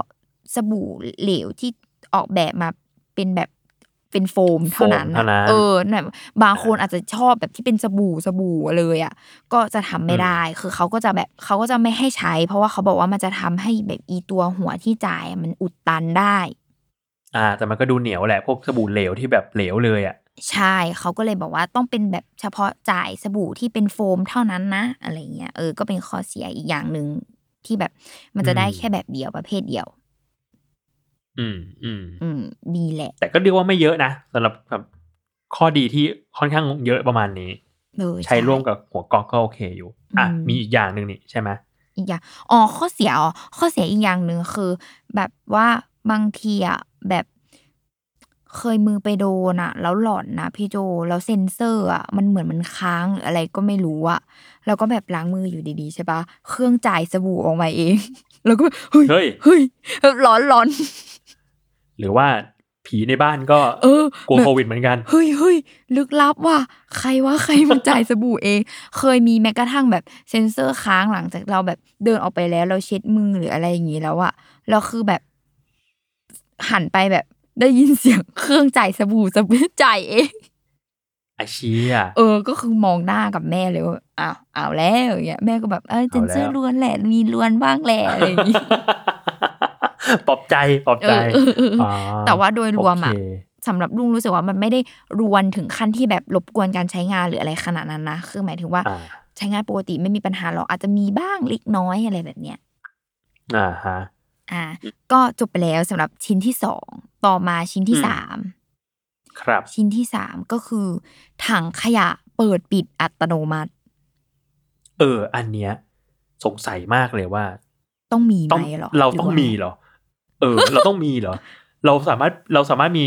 สบู่เหลวที่ออกแบบมาเป็นแบบ เป็นโฟมเท่านั้นโฟมเท่านั้นเออแบบบางคนอาจจะชอบแบบที่เป็นสบู่สบู่เลยอะก็จะทำไม่ได้ คือเขาก็จะแบบเขาก็จะไม่ให้ใช้ เพราะว่าเขาบอกว่ามันจะทำให้แบบอีตัวหัวที่จ่ายมันอุดตันได้ อ่า แต่มันก็ดูเหนียวแหละพวกสบู่เหลวที่แบบเหลวเลยอะใช่เขาก็เลยบอกว่าต้องเป็นแบบเฉพาะจ่ายสบู่ที่เป็นโฟมเท่านั้นนะ อะไรเงี้ยเออก็เป็นข้อเสียอีกอย่างหนึ่งที่แบบมันจะได้อืมแค่แบบเดียวประเภทเดียว อืมอืมอืมดีแหละ แต่ก็เรียกว่าไม่เยอะนะสำหรับแบบข้อดีที่ค่อนข้างเยอะประมาณนี้เออใช้ร่วมกับหัวก๊อกก็โอเคอยู่ อะอืมมีอีกอย่างหนึ่งนี่ใช่ไหมอีกอย่างอ๋อข้อเสียอ๋อข้อเสียอีกอย่างหนึ่งคือ แบบว่าบางทีอะแบบเคยมือไปโดนอะแล้วหลอนนะพี่โจแล้วเซ็นเซอร์อะมันเหมือนมันค้างหรืออะไรก็ไม่รู้อะแล้วก็แบบล้างมืออยู่ดีๆใช่ปะเครื่องจ่ายสบู่ออกมาเอง แล้วก็เฮ้ยเฮ้ยเฮ้ยแบบร้อนร้อน หรือว่าผีในบ้านก็เออกลัวแบบโควิดเหมือนกันเฮ้ยเฮ้ยลึกลับว่ะใครว่าใครมันจ่ายสบู่เอง เคยมีแม้กระทั่งแบบเซ็นเซอร์ค้างหลังจากเราแบบเดินออกไปแล้วเราเช็ดมือหรืออะไรอย่างงี้แล้วอะเราคือแบบ หันไปแบบได้ยินเสียงเครื่องจ่ายสบู่สบู่จ่ายเองไอ้เชี่ยเออ ก็คือมองหน้ากับแม่เลยว่าอ้าวอ้าวแล้วอย่างเงี้ยแม่ก็แบบเออเจนเซอร์เอาแล้วล้วนแหละมีล้วนบ้างแหละอะไรอย่างงี้ ปลอบใจปลอบใจเออเออเอออ๋อแต่ว่าโดยรวมอะโเคสำหรับลุงรู้สึกว่ามันไม่ได้รวนถึงขั้นที่แบบรบกวนการใช้งานหรืออะไรขนาดนั้นนะคือหมายถึงว่าอ่าใช้งานปกติไม่มีปัญหาหรอกอาจจะมีบ้างเล็กน้อยอะไรแบบเนี้ยอ่าฮะอ่า ก็จบไปแล้วสำหรับชิ้นที่สองต่อมาชิ้นที่อืมสามครับ ชิ้นที่สามก็คือ ถังขยะเปิดปิดอัตโนมัติ เออ อันเนี้ย สงสัยมากเลยว่า ต้องมีต้ไหองมหรอเราต้องหว่มีเหรอ เออ เราต้องมีเหรอ เราสามารถเราสามารถมี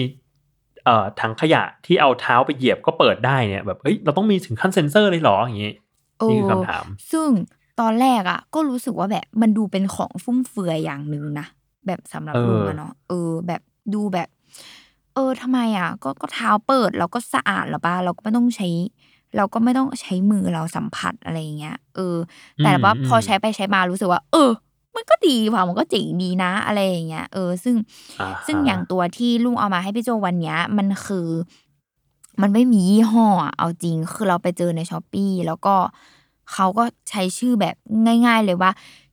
เอ่อถังขยะที่เอาเท้าไปเหยียบก็เปิดได้เนี่ยแบบเอ้ยเราต้องมีถึงขั้นเซ็นเซอร์เลยเหรออย่างงี้เอนี่อคือคำถาม ซึ่งตอนแรกอะ ก็รู้สึกว่าแบบมันดูเป็นของฟุ่มเฟือยอย่างหนึ่งนะแบบสำหรับเออลุงอะเนาะเออ แบบดูแบบ เออทำไมอะ ก็ก็เท้าเปิดเราก็สะอาดแล้วป่ะเราก็ไม่ต้องใช้ เราก็ไม่ต้องใช้มือเราสัมผัสอะไรอย่างเงี้ยเออ แต่ว่าพอใช้ไปใช้มารู้สึกว่า เออ มันก็ดีว่ะมันก็เจ๋งดีนะอะไรอย่างเงี้ยเออซึ่งอ่าฮะซึ่งอย่างตัวที่ลุงเอามาให้พี่โจวันเนี้ย มันคือ มันไม่มียี่ห้ออะเอาจริงคือเราไปเจอใน Shopee แล้วก็เขาก็ใช้ชื่อแบบง่าย ๆ เลยว่า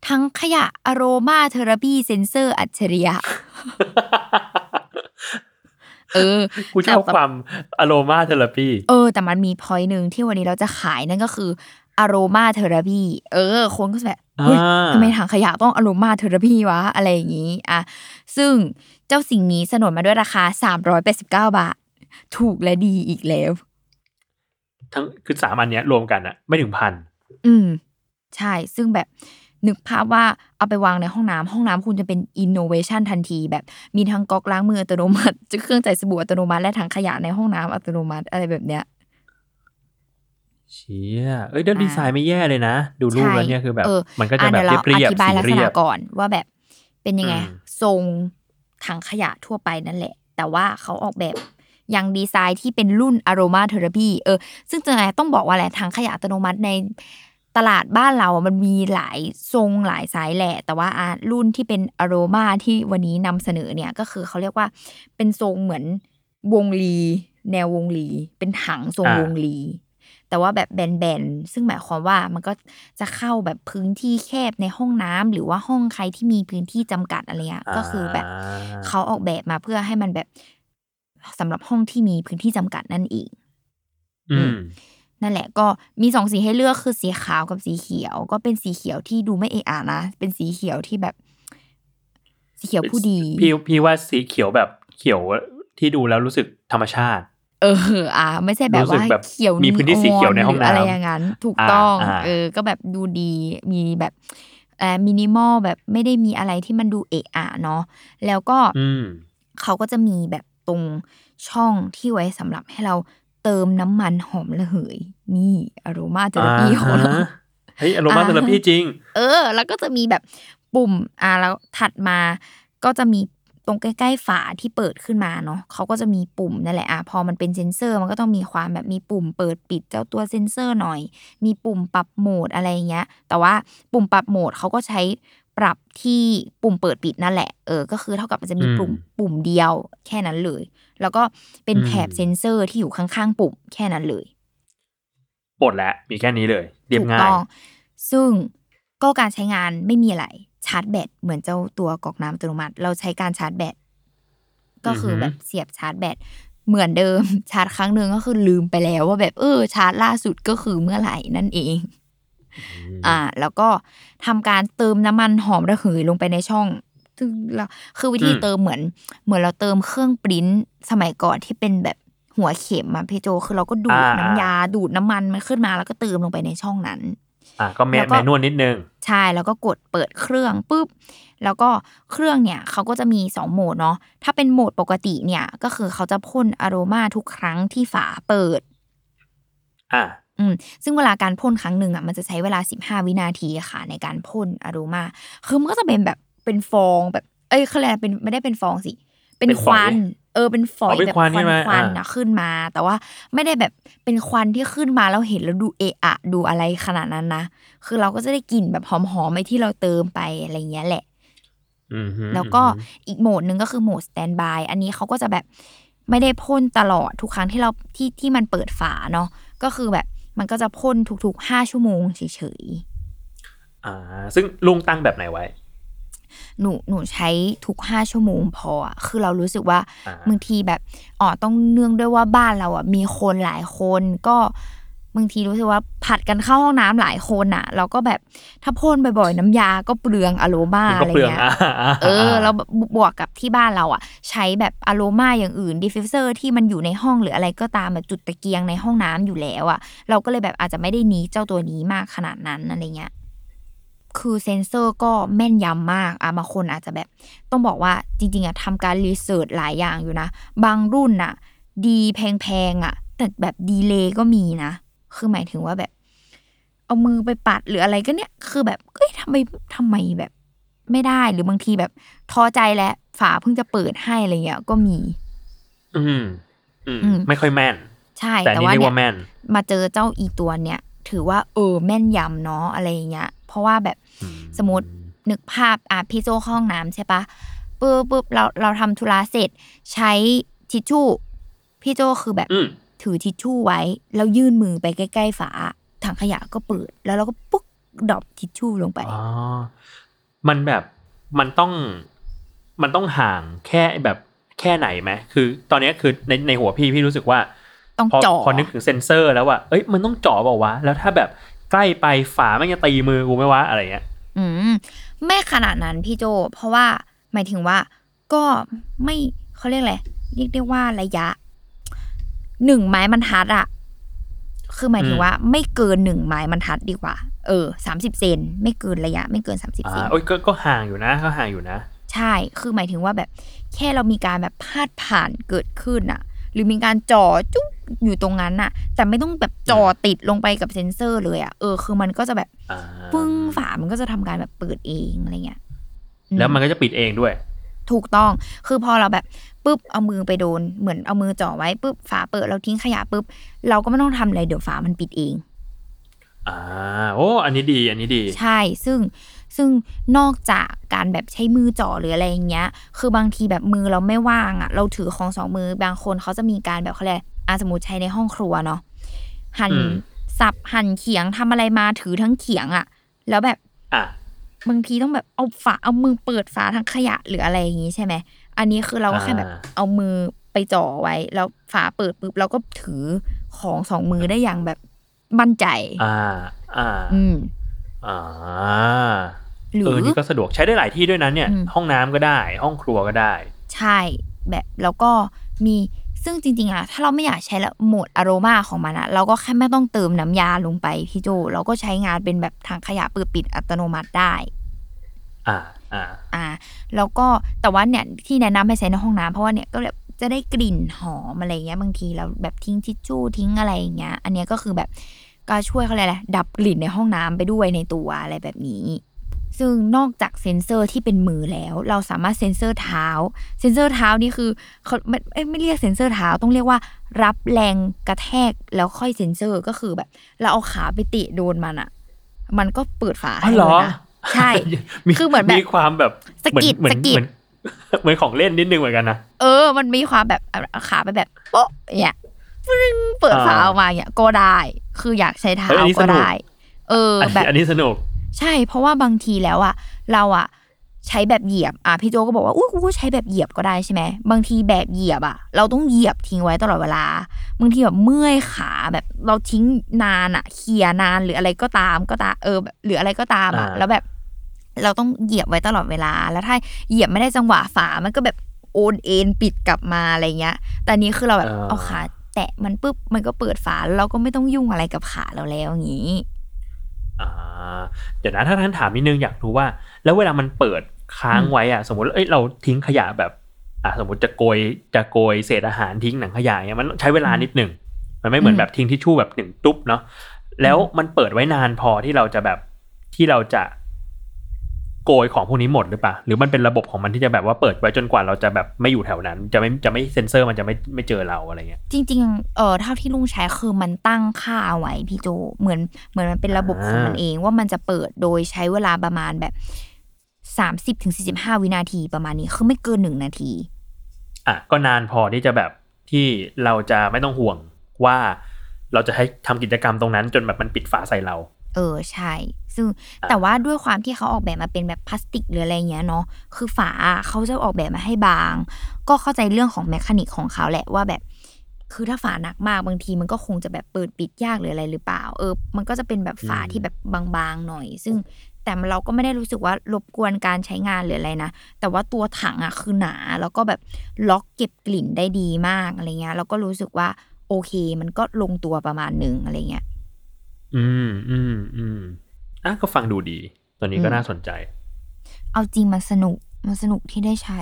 ถังขยะ aromatherapy เซนเซอร์อัจฉริยะเออกูชอบความ aromatherapyเออ แต่มันมีพอยหนึ่งที่วันนี้เราจะขายนั่นก็คือ aromatherapy เออ คนก็จะแบบเฮ้ยอ่าทำไมถังขยะต้อง aromatherapy วะ อะไรอย่างนี้อะซึ่งเจ้าสิ่งนี้สนนมาด้วยราคา 389 บาท ถูกและดีอีกแล้ว ทั้งคือสามอันเนี้ยรวมกันอะไม่ถึงพันอืม ใช่ ซึ่งแบบนึกภาพว่าเอาไปวางในห้องน้ำห้องน้ำคุณจะเป็นอินโนเวชันทันที แบบมีทั้งก๊อกล้างมืออัตโนมัติเครื่องจ่ายสบู่อัตโนมัติและถังขยะในห้องน้ำอัตโนมัติอะไรแบบเนี้ย เชี่ยเอ้ยเดี๋ยวดีไซน์ไม่แย่เลยนะ ดูรูปแล้วเนี่ยคือแบบเออมันก็จะอ่แบบดี๋วเรียบอธิบายๆสีลักษเรียณะบก่อนว่าแบบเป็นยังไงอืมทรงถังขยะทั่วไปนั่นแหละ แต่ว่าเขาออกแบบยังดีไซน์ที่เป็นรุ่นอ r o มาเทอราพีเออ ซึ่งจะไงต้องบอกว่าแหละถังขยะอัตโนมัติในตลาดบ้านเราอะมันมีหลายทรงหลายไซส์แหละ แต่ว่าอะรุ่นที่เป็นอ r o มาที่วันนี้นำเสนอเนี่ยก็คือเขาเรียกว่าเป็นทรงเหมือนวงลี แนววงลี เป็นถังทรงวงลี แต่ว่าแบบแบนๆ ซึ่งหมายความว่ามันก็จะเข้าแบบพื้นที่แคบในห้องน้ำหรือว่าห้องใครที่มีพื้นที่จำกัดอะไรเงี้ยๆก็คือแบบาเขาออกแบบมาเพื่อให้มันแบบสำหรับห้องที่มีพื้นที่จำกัดนั่นเองอืมนั่นแหละก็มีสองสีให้เลือกคือสีขาวกับสีเขียว ก็เป็นสีเขียวที่ดูไม่เอะอะนะ เป็นสีเขียวที่แบบ สีเขียวผู้ดี พี่พี่ว่าสีเขียวแบบเขียวที่ดูแล้วรู้สึกธรรมชาติ เอออะไม่ใช่แบบรู้สึว่ากแบบเขียวมีพื้นที่สีเขียวในห้องน้ำรืออะไรอย่างนั้น ถูกอ่าต้องอ่าเออ ก็แบบดูดีมีแบบเอ่อมินิมอลแบบไม่ได้มีอะไรที่มันดูเอะอะเนาะแล้วก็อืมเขาก็จะมีแบบตรงช่องที่ไว้สำหรับให้เราเติมน้ำมันหอมระเหย นี่ aromatherapy ของเราอ่าฮะเฮ้ย aromatherapy จริง เออ แล้วก็จะมีแบบปุ่มอ่าแล้วถัดมาก็จะมี ตรงใกล้ๆฝาที่เปิดขึ้นมาเนาะเขาก็จะมีปุ่มนั่นแหละอะพอมันเป็นเซนเซอร์มันก็ต้องมีความแบบมีปุ่มเปิดปิดเจ้าตัวเซนเซอร์หน่อย มีปุ่มปรับโหมดอะไรอย่างเงี้ย แต่ว่าปุ่มปรับโหมดเขาก็ใช้ปรับที่ปุ่มเปิดปิดนั่นแหละ เออ ก็คือเท่ากับมันจะมีอืมปุ่มปุ่มเดียวแค่นั้นเลย แล้วก็เป็นแถบอืมเซนเซอร์ที่อยู่ข้างๆปุ่มแค่นั้นเลยหมดแล้วมีแค่นี้เลย เรียบถูกง่ายต้องซึ่งก็การใช้งานไม่มีอะไร ชาร์จแบตเหมือนเจ้าตัวกรอกน้ำอัตโนมัติ เราใช้การชาร์จแบตก็คือแบบเสียบชาร์จแบตเหมือนเดิมชาร์จครั้งหนึ่งก็คือลืมไปแล้วว่าแบบเออชาร์จล่าสุดก็คือเมื่อไหร่นั่นเอง อ่า แล้วก็ทำการเติมน้ำมันหอมระเหยลงไปในช่องซึ่งเราคือวิธีอืมเติมเหมือน เหมือนเราเติมเครื่องปริ้นสมัยก่อนที่เป็นแบบหัวเข็มอะพี่โจคือเราก็ดูดอ่าน้ำยาดูดน้ำมันมันขึ้นมาแล้วก็เติมลงไปในช่องนั้น อะก็แมแล้วก็แมนนวลนิดนึง ใช่แล้วก็กดเปิดเครื่องปุ๊บแล้วก็เครื่องเนี่ยเขาก็จะมีสองโหมดเนาะถ้าเป็นโหมดปกติเนี่ย ก็คือเขาจะพ่นอโรมาทุกครั้งที่ฝาเปิด อะอืมซึ่งเวลาการพ่นครั้งหนึ่งอะมันจะใช้เวลา 15 วินาทีค่ะ ในการพ่นอโรมาคือมันก็จะเป็นแบบเป็นฟองแบบ เอ้ยเขาเรียกอะไรเป็นไม่ได้เป็นฟองสิ เป็นเป็นคฝอยวัน เออเป็นฝอยอ๋อเป็นแบบควันใช่ไหมควันอ่านะขึ้นมา แต่ว่าไม่ได้แบบเป็นควันที่ขึ้นมาแล้วเห็นแล้วดูเอะอะดูอะไรขนาดนั้นนะคือเราก็จะได้กลิ่นแบบหอมๆไปที่เราเติมไปอะไรเงี้ยแหละอืมฮึแล้วก็อืมฮึอีกโหมดหนึ่งก็คือโหมดสแตนบายอันนี้เขาก็จะแบบไม่ได้พ่นตลอดทุกครั้งที่เราที่ที่มันเปิดฝาเนาะก็คือแบบมันก็จะพ่นทุกๆห้าชั่วโมงเฉยๆอ่า ซึ่งลุงตั้งแบบไหนไว้ หนูหนูใช้ทุกห้าชั่วโมงพออะคือเรารู้สึกว่าอ่าบางทีแบบอ๋อต้องเนื่องด้วยว่าบ้านเราอะมีคนหลายคนก็บางทีรู้สึกว่าผัดกันเข้าห้องน้ำหลายคนอะ เราก็แบบถ้าพ่นบ่อยๆน้ำยาก็เปลืองอะโรมามันอะก็ไรเปลืองเงี้ยอ่าาเออแล้วบวกกับที่บ้านเราอะ ใช้แบบอะโรมาอย่างอื่น diffuser ที่มันอยู่ในห้องหรืออะไรก็ตามแบบจุดตะเกียงในห้องน้ำอยู่แล้วอะ เราก็เลยแบบอาจจะไม่ได้ need เจ้าตัวนี้มากขนาดนั้นอะไรเงี้ย คือเซนเซอร์ก็แม่นยำมากอะบางคนอาจจะแบบ ต้องบอกว่าจริง ๆอะทำการ research หลายอย่างอยู่นะ บางรุ่นอะ ดีแพงๆอะ แต่แบบ delay ก็มีนะ คือหมายถึงว่าแบบ เอามือไปปัดหรืออะไรก็เนี่ย คือแบบเอ้ยทำไมทำไมแบบ ไม่ได้หรือบางทีแบบท้อใจแล้วฝาเพิ่งจะเปิดให้อะไรเงี้ยก็มี อืมอืมอืมไม่ค่อยแม่น ใช่ แต่อันแต่นี่ว่าเรียกเนี่ยว่าแม่น มาเจอเจ้าอีตัวเนี่ย ถือว่าเออแม่นยำเนาะอะไรอย่างเงี้ย เพราะว่าแบบสมมตินึกภาพอะพี่โจเข้าห้องน้ำใช่ปะปุ๊บปุ๊บเราเราทำธุระเสร็จ ใช้ทิชชู่ พี่โจคือแบบอืมถือทิชชู่ไว้ แล้วยื่นมือไปใกล้ ๆ ฝาถังขยะก็เปิด แล้วเราก็ปุ๊บ drop ทิชชู่ลงไปอ๋อมันแบบมันต้องมันต้องห่างแค่แบบแค่ไหนไหมคือ ตอนเนี้ยคือในในหัวพี่พี่รู้สึกว่า ต้องพอจ่อพอนึกถึงเซนเซอร์แล้วว่าเอ้ยมันต้องจ่อเปล่าวะแล้วถ้าแบบใกล้ไปฝามันจะตีมือกูไหมวะอะไรเงี้ย อืมไม่ขนาดนั้นพี่โจ เพราะว่าหมายถึงว่าก็ไม่เขาเรียกอะไรเรียกได้ว่าระยะหนึ่งไม้บรรทัดอะคือหมายถึงว่าไม่เกินหนึ่งไม้บรรทัดดีกว่า เออสามสิบเซนไม่เกินระยะ ไม่เกินสามสิบอ่าเซนโอ้ยก็ก็ห่างอยู่นะก็ห่างอยู่นะ ใช่คือหมายถึงว่าแบบ แค่เรามีการแบบพาดผ่านเกิดขึ้นอะ หรือมีการจ่อจุ๊บอยู่ตรงนั้นอะแต่ไม่ต้องแบบจ่อติดลงไปกับเซ็นเซอร์เลยอะเออคือมันก็จะแบบอ่าปึ้งฝามันก็จะทำการแบบเปิดเองอะไรเงี้ยอืแล้วมันก็จะปิดเองด้วย ถูกต้องคือพอเราแบบปุ๊บเอามือไปโดนเหมือนเอามือจ่อไว้ปุ๊บฝาเปิดเราทิ้งขยะปุ๊บเราก็ไม่ต้องทำอะไรเดี๋ยวฝามันปิดเองอ่าโอ้อันนี้ดี อันนี้ดี ใช่ซึ่ง ซึ่งนอกจากการแบบใช้มือจ่อหรืออะไรอย่างเงี้ย คือบางทีแบบมือเราไม่ว่างอะ เราถือของสองมือบางคนเขาจะมีการแบบเขาเรียกอาสมมติใช้ในห้องครัวเนาะหั่นอืมสับหั่นเขียงทำอะไรมาถือทั้งเขียงอะ แล้วแบบอะบางทีต้องแบบเอาฝาเอามือเปิดฝาทั้งขยะหรืออะไรอย่างงี้ใช่ไหมอันนี้คือเราก็แค่แบบอ่าเอามือไปจ่อไว้ แล้วฝาเปิดปุ๊บเราก็ถือของสองมือได้อย่างแบบมั่นใจ อ่า อ่า อืมอ่า หรืเอออนี่ก็สะดวกใช้ได้หลายที่ด้วยนั้นเนี่ยอืมห้องน้ำก็ได้ ห้องครัวก็ได้ ใช่แบบแล้วก็มีซึ่งจริงๆอะถ้าเราไม่อยากใช้ละโหมดอโรมาของมันอะเราก็แค่ไม่ต้องเติมน้ำยาลงไปพี่โจเราก็ใช้งานเป็นแบบถังขยะเปิดปิดอัตโนมัติได้ อ่าอ่าอ่า แล้วก็แต่ว่าเนี่ยที่แนะนำให้ใช้ในห้องน้ำเพราะว่าเนี่ยก็แบบจะได้กลิ่นหอมอะไรเงี้ยบางทีเราแบบทิ้งทิชชู่ทิ้งอะไรอย่างเงี้ย อันเนี้ยก็คือแบบก็ช่วยเขาเรียกอะไรดับกลิ่นในห้องน้ำไปด้วยในตัวอะไรแบบนี้ ซึ่งนอกจากเซ็นเซอร์ที่เป็นมือแล้ว เราสามารถเซ็นเซอร์เท้า เซ็นเซอร์เท้านี่คือเขาไม่เอ้ยไม่เรียกเซ็นเซอร์เท้าต้องเรียกว่า รับแรงกระแทกแล้วค่อยเซ็นเซอร์ก็คือแบบ เราเอาขาไปติโดนมันอะมันก็เปิดฝาอ๋อให้เหรเลอยนะใช่คือเหมือนแบบมีความแบบสะกิดเหมือนสะกิดเหมือนเหมือนของเล่นนิดนึงเหมือนกันนะเออ มันมีความแบบเอาขาไปแบบโป๊ะเนี่ยฟึ้งเปิดอ่าฝาออกมาเนี่ยก็ได้ คืออยากใช้เท้าเฮ้ยอันนี้สก็นุกได้ เอออันแบบอันนี้สนุก ใช่เพราะว่าบางทีแล้วอะเราอะใช้แบบเหยียบอะพี่โจก็บอกว่าอุ้ยกูก็ใช้แบบเหยียบก็ได้ใช่ไหมบางทีแบบเหยียบอะ เราต้องเหยียบทิ้งไว้ตลอดเวลาบางทีแบบเมื่อยขาแบบเราทิ้งนานอะเขี่ยนานหรืออะไรก็ตามก็ตามเออแบบหรืออะไรก็ตามอะอ่าแล้วแบบ เราต้องเหยียบไว้ตลอดเวลา แล้วถ้าเหยียบไม่ได้จังหวะฝามันก็แบบโอนเอ็นปิดกลับมาอะไรเงี้ย แต่อันนี้คือเราแบบเอาขาแตะมันปุ๊บมันก็เปิดฝาแล้วเราก็ไม่ต้องยุ่งอะไรกับขาเราแล้วอย่างนี้ อ่าเดี๋ยวนะถ้าท่านถามนิดนึงอยากรู้ว่า แล้วเวลามันเปิดค้างไว้อะสมมติเอ้ยเราทิ้งขยะแบบ อ่าสมมติจะโกยจะโกยเศษอาหารทิ้งหนังขยะเนี่ยมันใช้เวลานิดหนึ่งมันไม่เหมือนอืมแบบทิ้งทิชชู่แบบหนึ่งตุ๊บเนาะแล้วมันเปิดไว้นานพอที่เราจะแบบที่เราจะ โกยของพวกนี้หมดหรือเปล่าหรือมันเป็นระบบของมันที่จะแบบว่าเปิดไว้จนกว่าเราจะแบบไม่อยู่แถวนั้น จะไม่จะไม่เซ็นเซอร์มันจะไม่ไม่เจอเราอะไรเงี้ยจริงๆเออเท่าที่ลุงใช้คือมันตั้งค่าเอาไว้พี่โจเหมือนเหมือนมันเป็นระบบของมันเองว่ามันจะเปิดโดยใช้เวลาประมาณแบบสามสิบถึงสี่สิบห้าวินาทีประมาณนี้คือไม่เกินหนึ่งนาที อะก็นานพอที่จะแบบที่เราจะไม่ต้องห่วงว่าเราจะให้ทำกิจกรรมตรงนั้นจนแบบมันปิดฝาใส่เรา เออใช่ ซึ่งแต่ว่าด้วยความที่เขาออกแบบมาเป็นแบบพลาสติกหรืออะไรเงี้ยเนาะคือฝาเขาจะออกแบบมาให้บาง ก็เข้าใจเรื่องของแมคานิกของเขาแหละว่าแบบ คือถ้าฝาหนักมากบางทีมันก็คงจะแบบเปิดปิดยากหรืออะไรหรือเปล่า เออ มันก็จะเป็นแบบฝาอืมที่แบบบางๆหน่อย ซึ่งแต่เราก็ไม่ได้รู้สึกว่ารบกวนการใช้งานหรืออะไรนะ แต่ว่าตัวถังอะคือหนาแล้วก็แบบล็อกเก็บกลิ่นได้ดีมากอะไรเงี้ยแล้วก็รู้สึกว่าโอเค มันก็ลงตัวประมาณหนึ่งอะไรเงี้ย อืมอืมอืม อะก็ฟังดูดี ตัวนี้ก็อืมน่าสนใจ เอาจริงมันสนุก มันสนุกที่ได้ใช้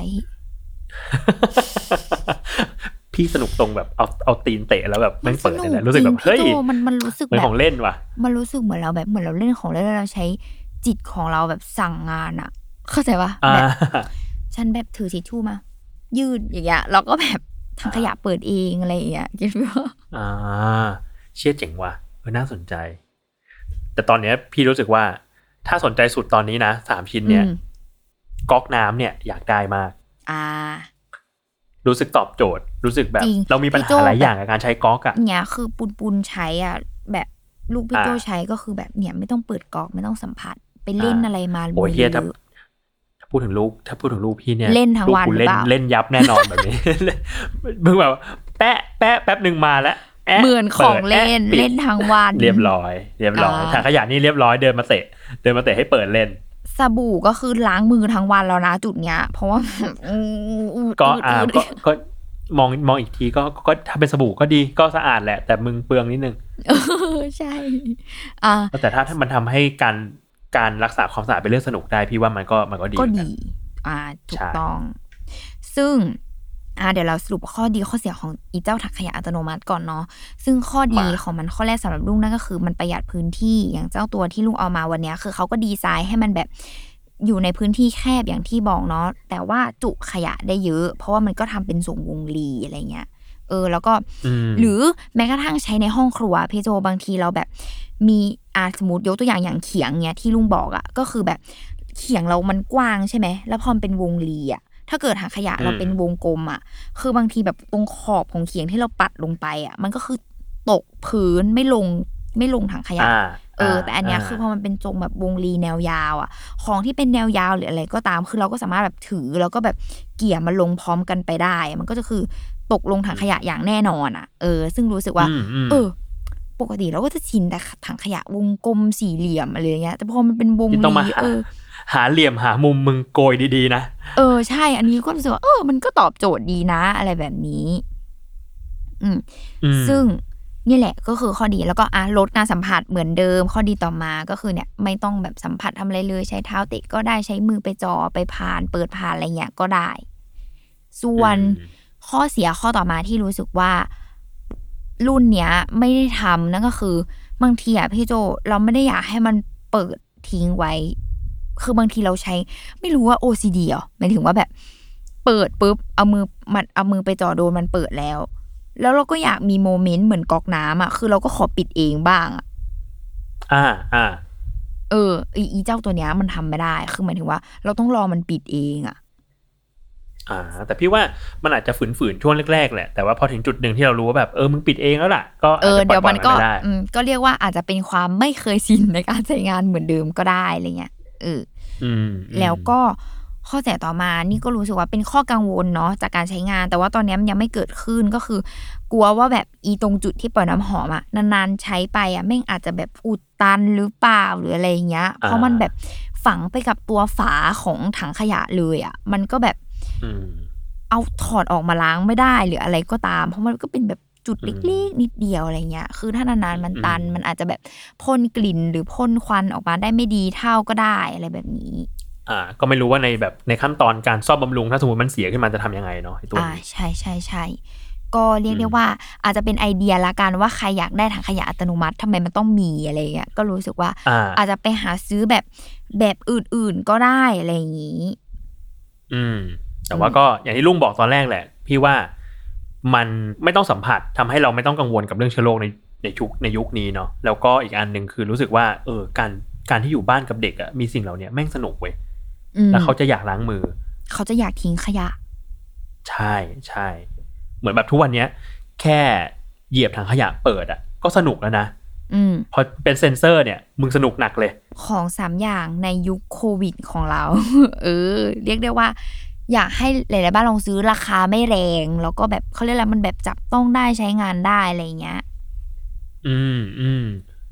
พี่สนุกตรงแบบเอาเอาตีนเตะแล้วแบบแม่งเปิดสเลยนุนะรู้สึกแบบจงเฮ้ยพี่โจมันมันรู้สึกเหมือนแบบของเล่นว่ะ มันรู้สึกเหมือนเราแบบเหมือนเราเล่นของเล่นแล้วเราใช้จิตของเราแบบสั่งงานอะเข้าใจปะอ่าแบบฉันแบบถือทิชชู่มา ยืดอย่างเงี้ยแล้วก็แบบทางขยะเปิดเองอะไรอย่างเงี้ยคิดว่าอ่า เชี่ยเจ๋งว่ะเออน่าสนใจ แต่ตอนเนี้ยพี่รู้สึกว่าถ้าสนใจสุดตอนนี้นะสามชิ้นเนี่ยอืมก๊อกน้ำเนี่ยอยากได้มาก อ่า รู้สึกตอบโจทย์ รู้สึกแบบจริงเรามีปัญพี่โจ้หาหลายแบบอย่างกับการใช้ก๊อกอะเนี่ยคือปุนปุนๆใช้อะ แบบลูกพี่อ่าโจใช้ก็คือแบบเนี่ยไม่ต้องเปิดกรอกไม่ต้องสัมผัสไปเล่นอ่าอะไรมาโอ้ยเฮียถ้าเยอะถ้าพูดถึงลูก ถ้าพูดถึงลูกพี่เนี่ยเล่นทั้งวันลูกกูเล่นหรือเปล่าเล่นยับแน่นอนแบบนี้มึงแบบแปะแปะแป๊บหนึ่งมาแล้วแะ เหมือนของปิดเล่นแะปิดเล่นทั้งวัน เรียบร้อย เรียบร้อยอ่าถังขยะนี่เรียบร้อยเดินมาเตะ เดินมาเตะให้เปิดเล่นสบู่ก็คือล้างมือทั้งวันแล้วนะจุดเนี้ย เพราะว่าอืดก็ดอ่าดก็ก็มองมองอีกทีก็ก็ถ้าเป็นสบู่ก็ดีก็สะอาดแหละ แต่มึงเปลืองนิดนึงเออใช่อ่าแต่ถ้าถ้ามันทำให้การการรักษาความสะอาดเป็นเรื่องสนุกได้พี่ว่ามันก็มันก็ดีก็เหมือนนดี อ่าถูใช่กต้อง ซึ่ง อ่าเดี๋ยวเราสรุปข้อดีข้อเสียของอีเจ้าถังขยะอัตโนมัติก่อนเนาะซึ่งข้อดีของมันข้อแรกสำหรับลุงนั่นก็คือมันประหยัดพื้นที่อย่างเจ้าตัวที่ลุงเอามาวันเนี้ยคือเขาก็ดีไซน์ให้มันแบบอยู่ในพื้นที่แคบอย่างที่บอกเนาะแต่ว่าจุขยะได้เยอะ เพราะว่ามันก็ทำเป็นส่งวงรีอะไรเงี้ยเออแล้วก็มหรือแม้กระทั่งใช้ในห้องครัวพี่โจบางทีเราแบบ มีอาสมมติยกตัวอย่างอย่างเขียงเนี้ยที่ลุงบอกอะ่ะก็คือแบบเขียงเรามันกว้างใช่ไหมแล้วพอมันเป็นวงรีอะ่ะ ถ้าเกิดหางขยะเราเป็นวงกลมอะ่ะ คือบางทีแบบตรงขอบของเขียงที่เราปัดลงไปอะ่ะ มันก็คือตกพื้นไม่ลงไม่ลงถังขยะอ่าเออ แต่อันเนี้ยคือพอมันเป็นทรงแบบวงรีแนวยาวอะ ของที่เป็นแนวยาวหรืออะไรก็ตาม คือเราก็สามารถแบบถือแล้วก็แบบเกี่ยมันลงพร้อมกันไปได้ มันก็จะคือตกลงถังขยะอย่างแน่นอนอะ เออ ซึ่งรู้สึกว่าอืมอืมเออ ปกติเราก็จะชินแต่ถังขยะวงกลมสี่เหลี่ยมอะไรอย่างเงี้ย แต่พอมันเป็นวงที่ต้องมารีหาเออ หาเหลี่ยมหามุมมึงโกยดีๆนะ เออใช่ อันนี้ก็รู้สึกว่าเออ มันก็ตอบโจทย์ดีนะ อะไรแบบนี้อืมอืม ซึ่งนี่แหละก็คือข้อดีแล้วก็อะลดการสัมผัสเหมือนเดิม ข้อดีต่อมาก็คือเนี่ย ไม่ต้องแบบสัมผัสทำอะไรเลย ใช้เท้าเตะก็ได้ใช้มือไปจ่อไปผ่าน เปิดผ่านอะไรเงี้ยก็ได้ ส่วนอืมข้อเสียข้อต่อมาที่รู้สึกว่า รุ่นเนี้ย ไม่ได้ทำนั่นก็คือบางทีอะพี่โจเราไม่ได้อยากให้มันเปิดทิ้งไว้ คือบางทีเราใช้ ไม่รู้ว่า OCD เหรอหมายถึงว่าแบบ เปิดปุ๊บเอามือมันเอามือไปจ่อโดนมันเปิดแล้ว แล้วเราก็อยากมีโมเมนต์เหมือนก๊อกน้ำอะคือเราก็ขอปิดเองบ้างอะอ่าอ่าเอออีอีเจ้าตัวเนี้ยมันทำไม่ได้ คือหมายถึงว่า เราต้องรอมันปิดเองอะอ่า แต่พี่ว่ามันอาจจะฝืนๆช่วงแรกๆแหละ แต่ว่าพอถึงจุดหนึ่งที่เรารู้ว่าแบบเออมึงปิดเองแล้วล่ะ ก็เอออาจจะเดี๋ยวปล่มัอยนๆก็ไปได้อืมก็เรียกว่าอาจจะเป็นความไม่เคยชินในการใช้งานเหมือนเดิมก็ได้อะไรเงี้ย เอออืมแล้วก็ข้อเสียต่อมานี่ก็รู้สึกว่าเป็นข้อกังวลเนาะจากการใช้งาน แต่ว่าตอนนี้มันยังไม่เกิดขึ้นก็คือ กลัวว่าแบบอีตรงจุดที่ปล่อยน้ำหอมอะนานๆใช้ไปอะแม่งอาจจะแบบอุดตันหรือเปล่าหรืออะไรอย่างเงี้ย เพราะมันแบบฝังไปกับตัวฝาของถังขยะเลยอะมันก็แบบอืมเอาถอดออกมาล้างไม่ได้หรืออะไรก็ตาม เพราะมันก็เป็นแบบ จุดอืมเล็กๆนิดเดียวอะไรเงี้ย คือถ้านานๆมันตันอืมมันอาจจะแบบพ่นกลิ่นหรือพ่นควันออกมาได้ไม่ดีเท่าก็ได้อะไรแบบนี้ อ่า ก็ไม่รู้ว่าในแบบในขั้นตอนการซ่อมบำรุงถ้าสมมติมันเสียขึ้นมาจะทำยังไงเนาะไอ้ตัวอ่านี้ใช่ใช่ใช่ก็เรียกอืได้มว่าอาจจะเป็นไอเดียละกันว่าใครอยากได้ถังขยะอัตโนมัติทำไมมันต้องมีอะไรเงี้ยก็รู้สึกว่าอ่าอาจจะไปหาซื้อแบบแบบอื่นๆก็ได้อะไรอย่างนี้ อืม แต่ว่าก็อย่างที่ลุงบอกตอนแรกแหละ พี่ว่า มันไม่ต้องสัมผัสทำให้เราไม่ต้องกังวลกับเรื่องเชื้อโรคในในยุคในยุคนี้เนาะแล้วก็อีกอันหนึ่งคือรู้สึกว่าเออการการที่อยู่บ้านกับเด็กอะมีสิ่งเหล่านี้แม่งสนุกเว้ยอืมแล้วเขาจะอยากล้างมือ เขาจะอยากทิ้งขยะ ใช่ใช่เหมือนแบบทุกวันเนี้ย แค่เหยียบถังขยะเปิดอะก็สนุกแล้วนะอืมพอเป็นเซนเซอร์เนี่ย มึงสนุกหนักเลย ของสามอย่างในยุคโควิดของเรา เออ เรียกได้ว่า อยากให้หลายๆบ้านลองซื้อราคาไม่แรง แล้วก็แบบเขาเรียกอะไรมันแบบจับต้องได้ใช้งานได้อะไรเงี้ย อืมอืม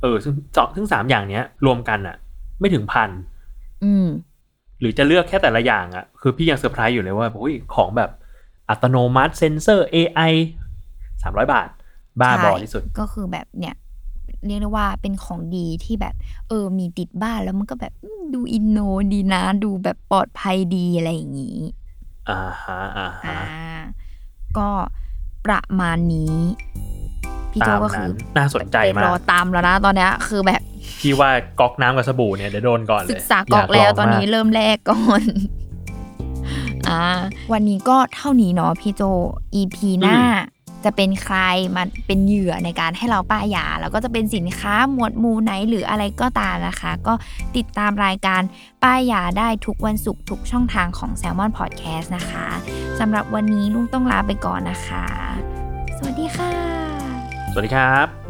เออซึ่งสองซึ่งสามอย่างเนี้ย รวมกันอะไม่ถึงพันอืม หรือจะเลือกแค่แต่ละอย่างอะคือพี่ยังเซอร์ไพรส์อยู่เลยว่าโอ้ยของแบบอัตโนมัติเซนเซอร์ AI สามร้อยบาท บ้าบอใช่ที่สุด ก็คือแบบเนี่ยเรียกได้ว่าเป็นของดีที่แบบ เออ มีติดบ้านแล้วมันก็แบบอืมดูอินโนดีนะ ดูแบบปลอดภัยดีอะไรอย่างนี้ อ่าฮะอ่าอ่าฮะก็ประมาณนี้พี่โจตามก็คืนั้อนน่าสนใจไปมารอกตามแล้วนะตอนเนี้ยคือแบบพี่ว่าก๊อกน้ำกับสบู่เนี่ยเดี๋ยวโดนก่อนเลยศึกษากรอกแล้วตอนนี้ยากลงมากเริ่มแรกก่อนอ่าวันนี้ก็เท่านี้เนาะพี่โจ EP หน้า จะเป็นใครมาเป็นเหยื่อในการให้เราป้ายยา แล้วก็จะเป็นสินค้าหมวดหมู่ไหนหรืออะไรก็ตามนะคะ ก็ติดตามรายการป้ายยาได้ทุกวันศุกร์ทุกช่องทางของ Salmon Podcast นะคะสำหรับวันนี้ลุงต้องลาไปก่อนนะคะ สวัสดีค่ะ สวัสดีครับ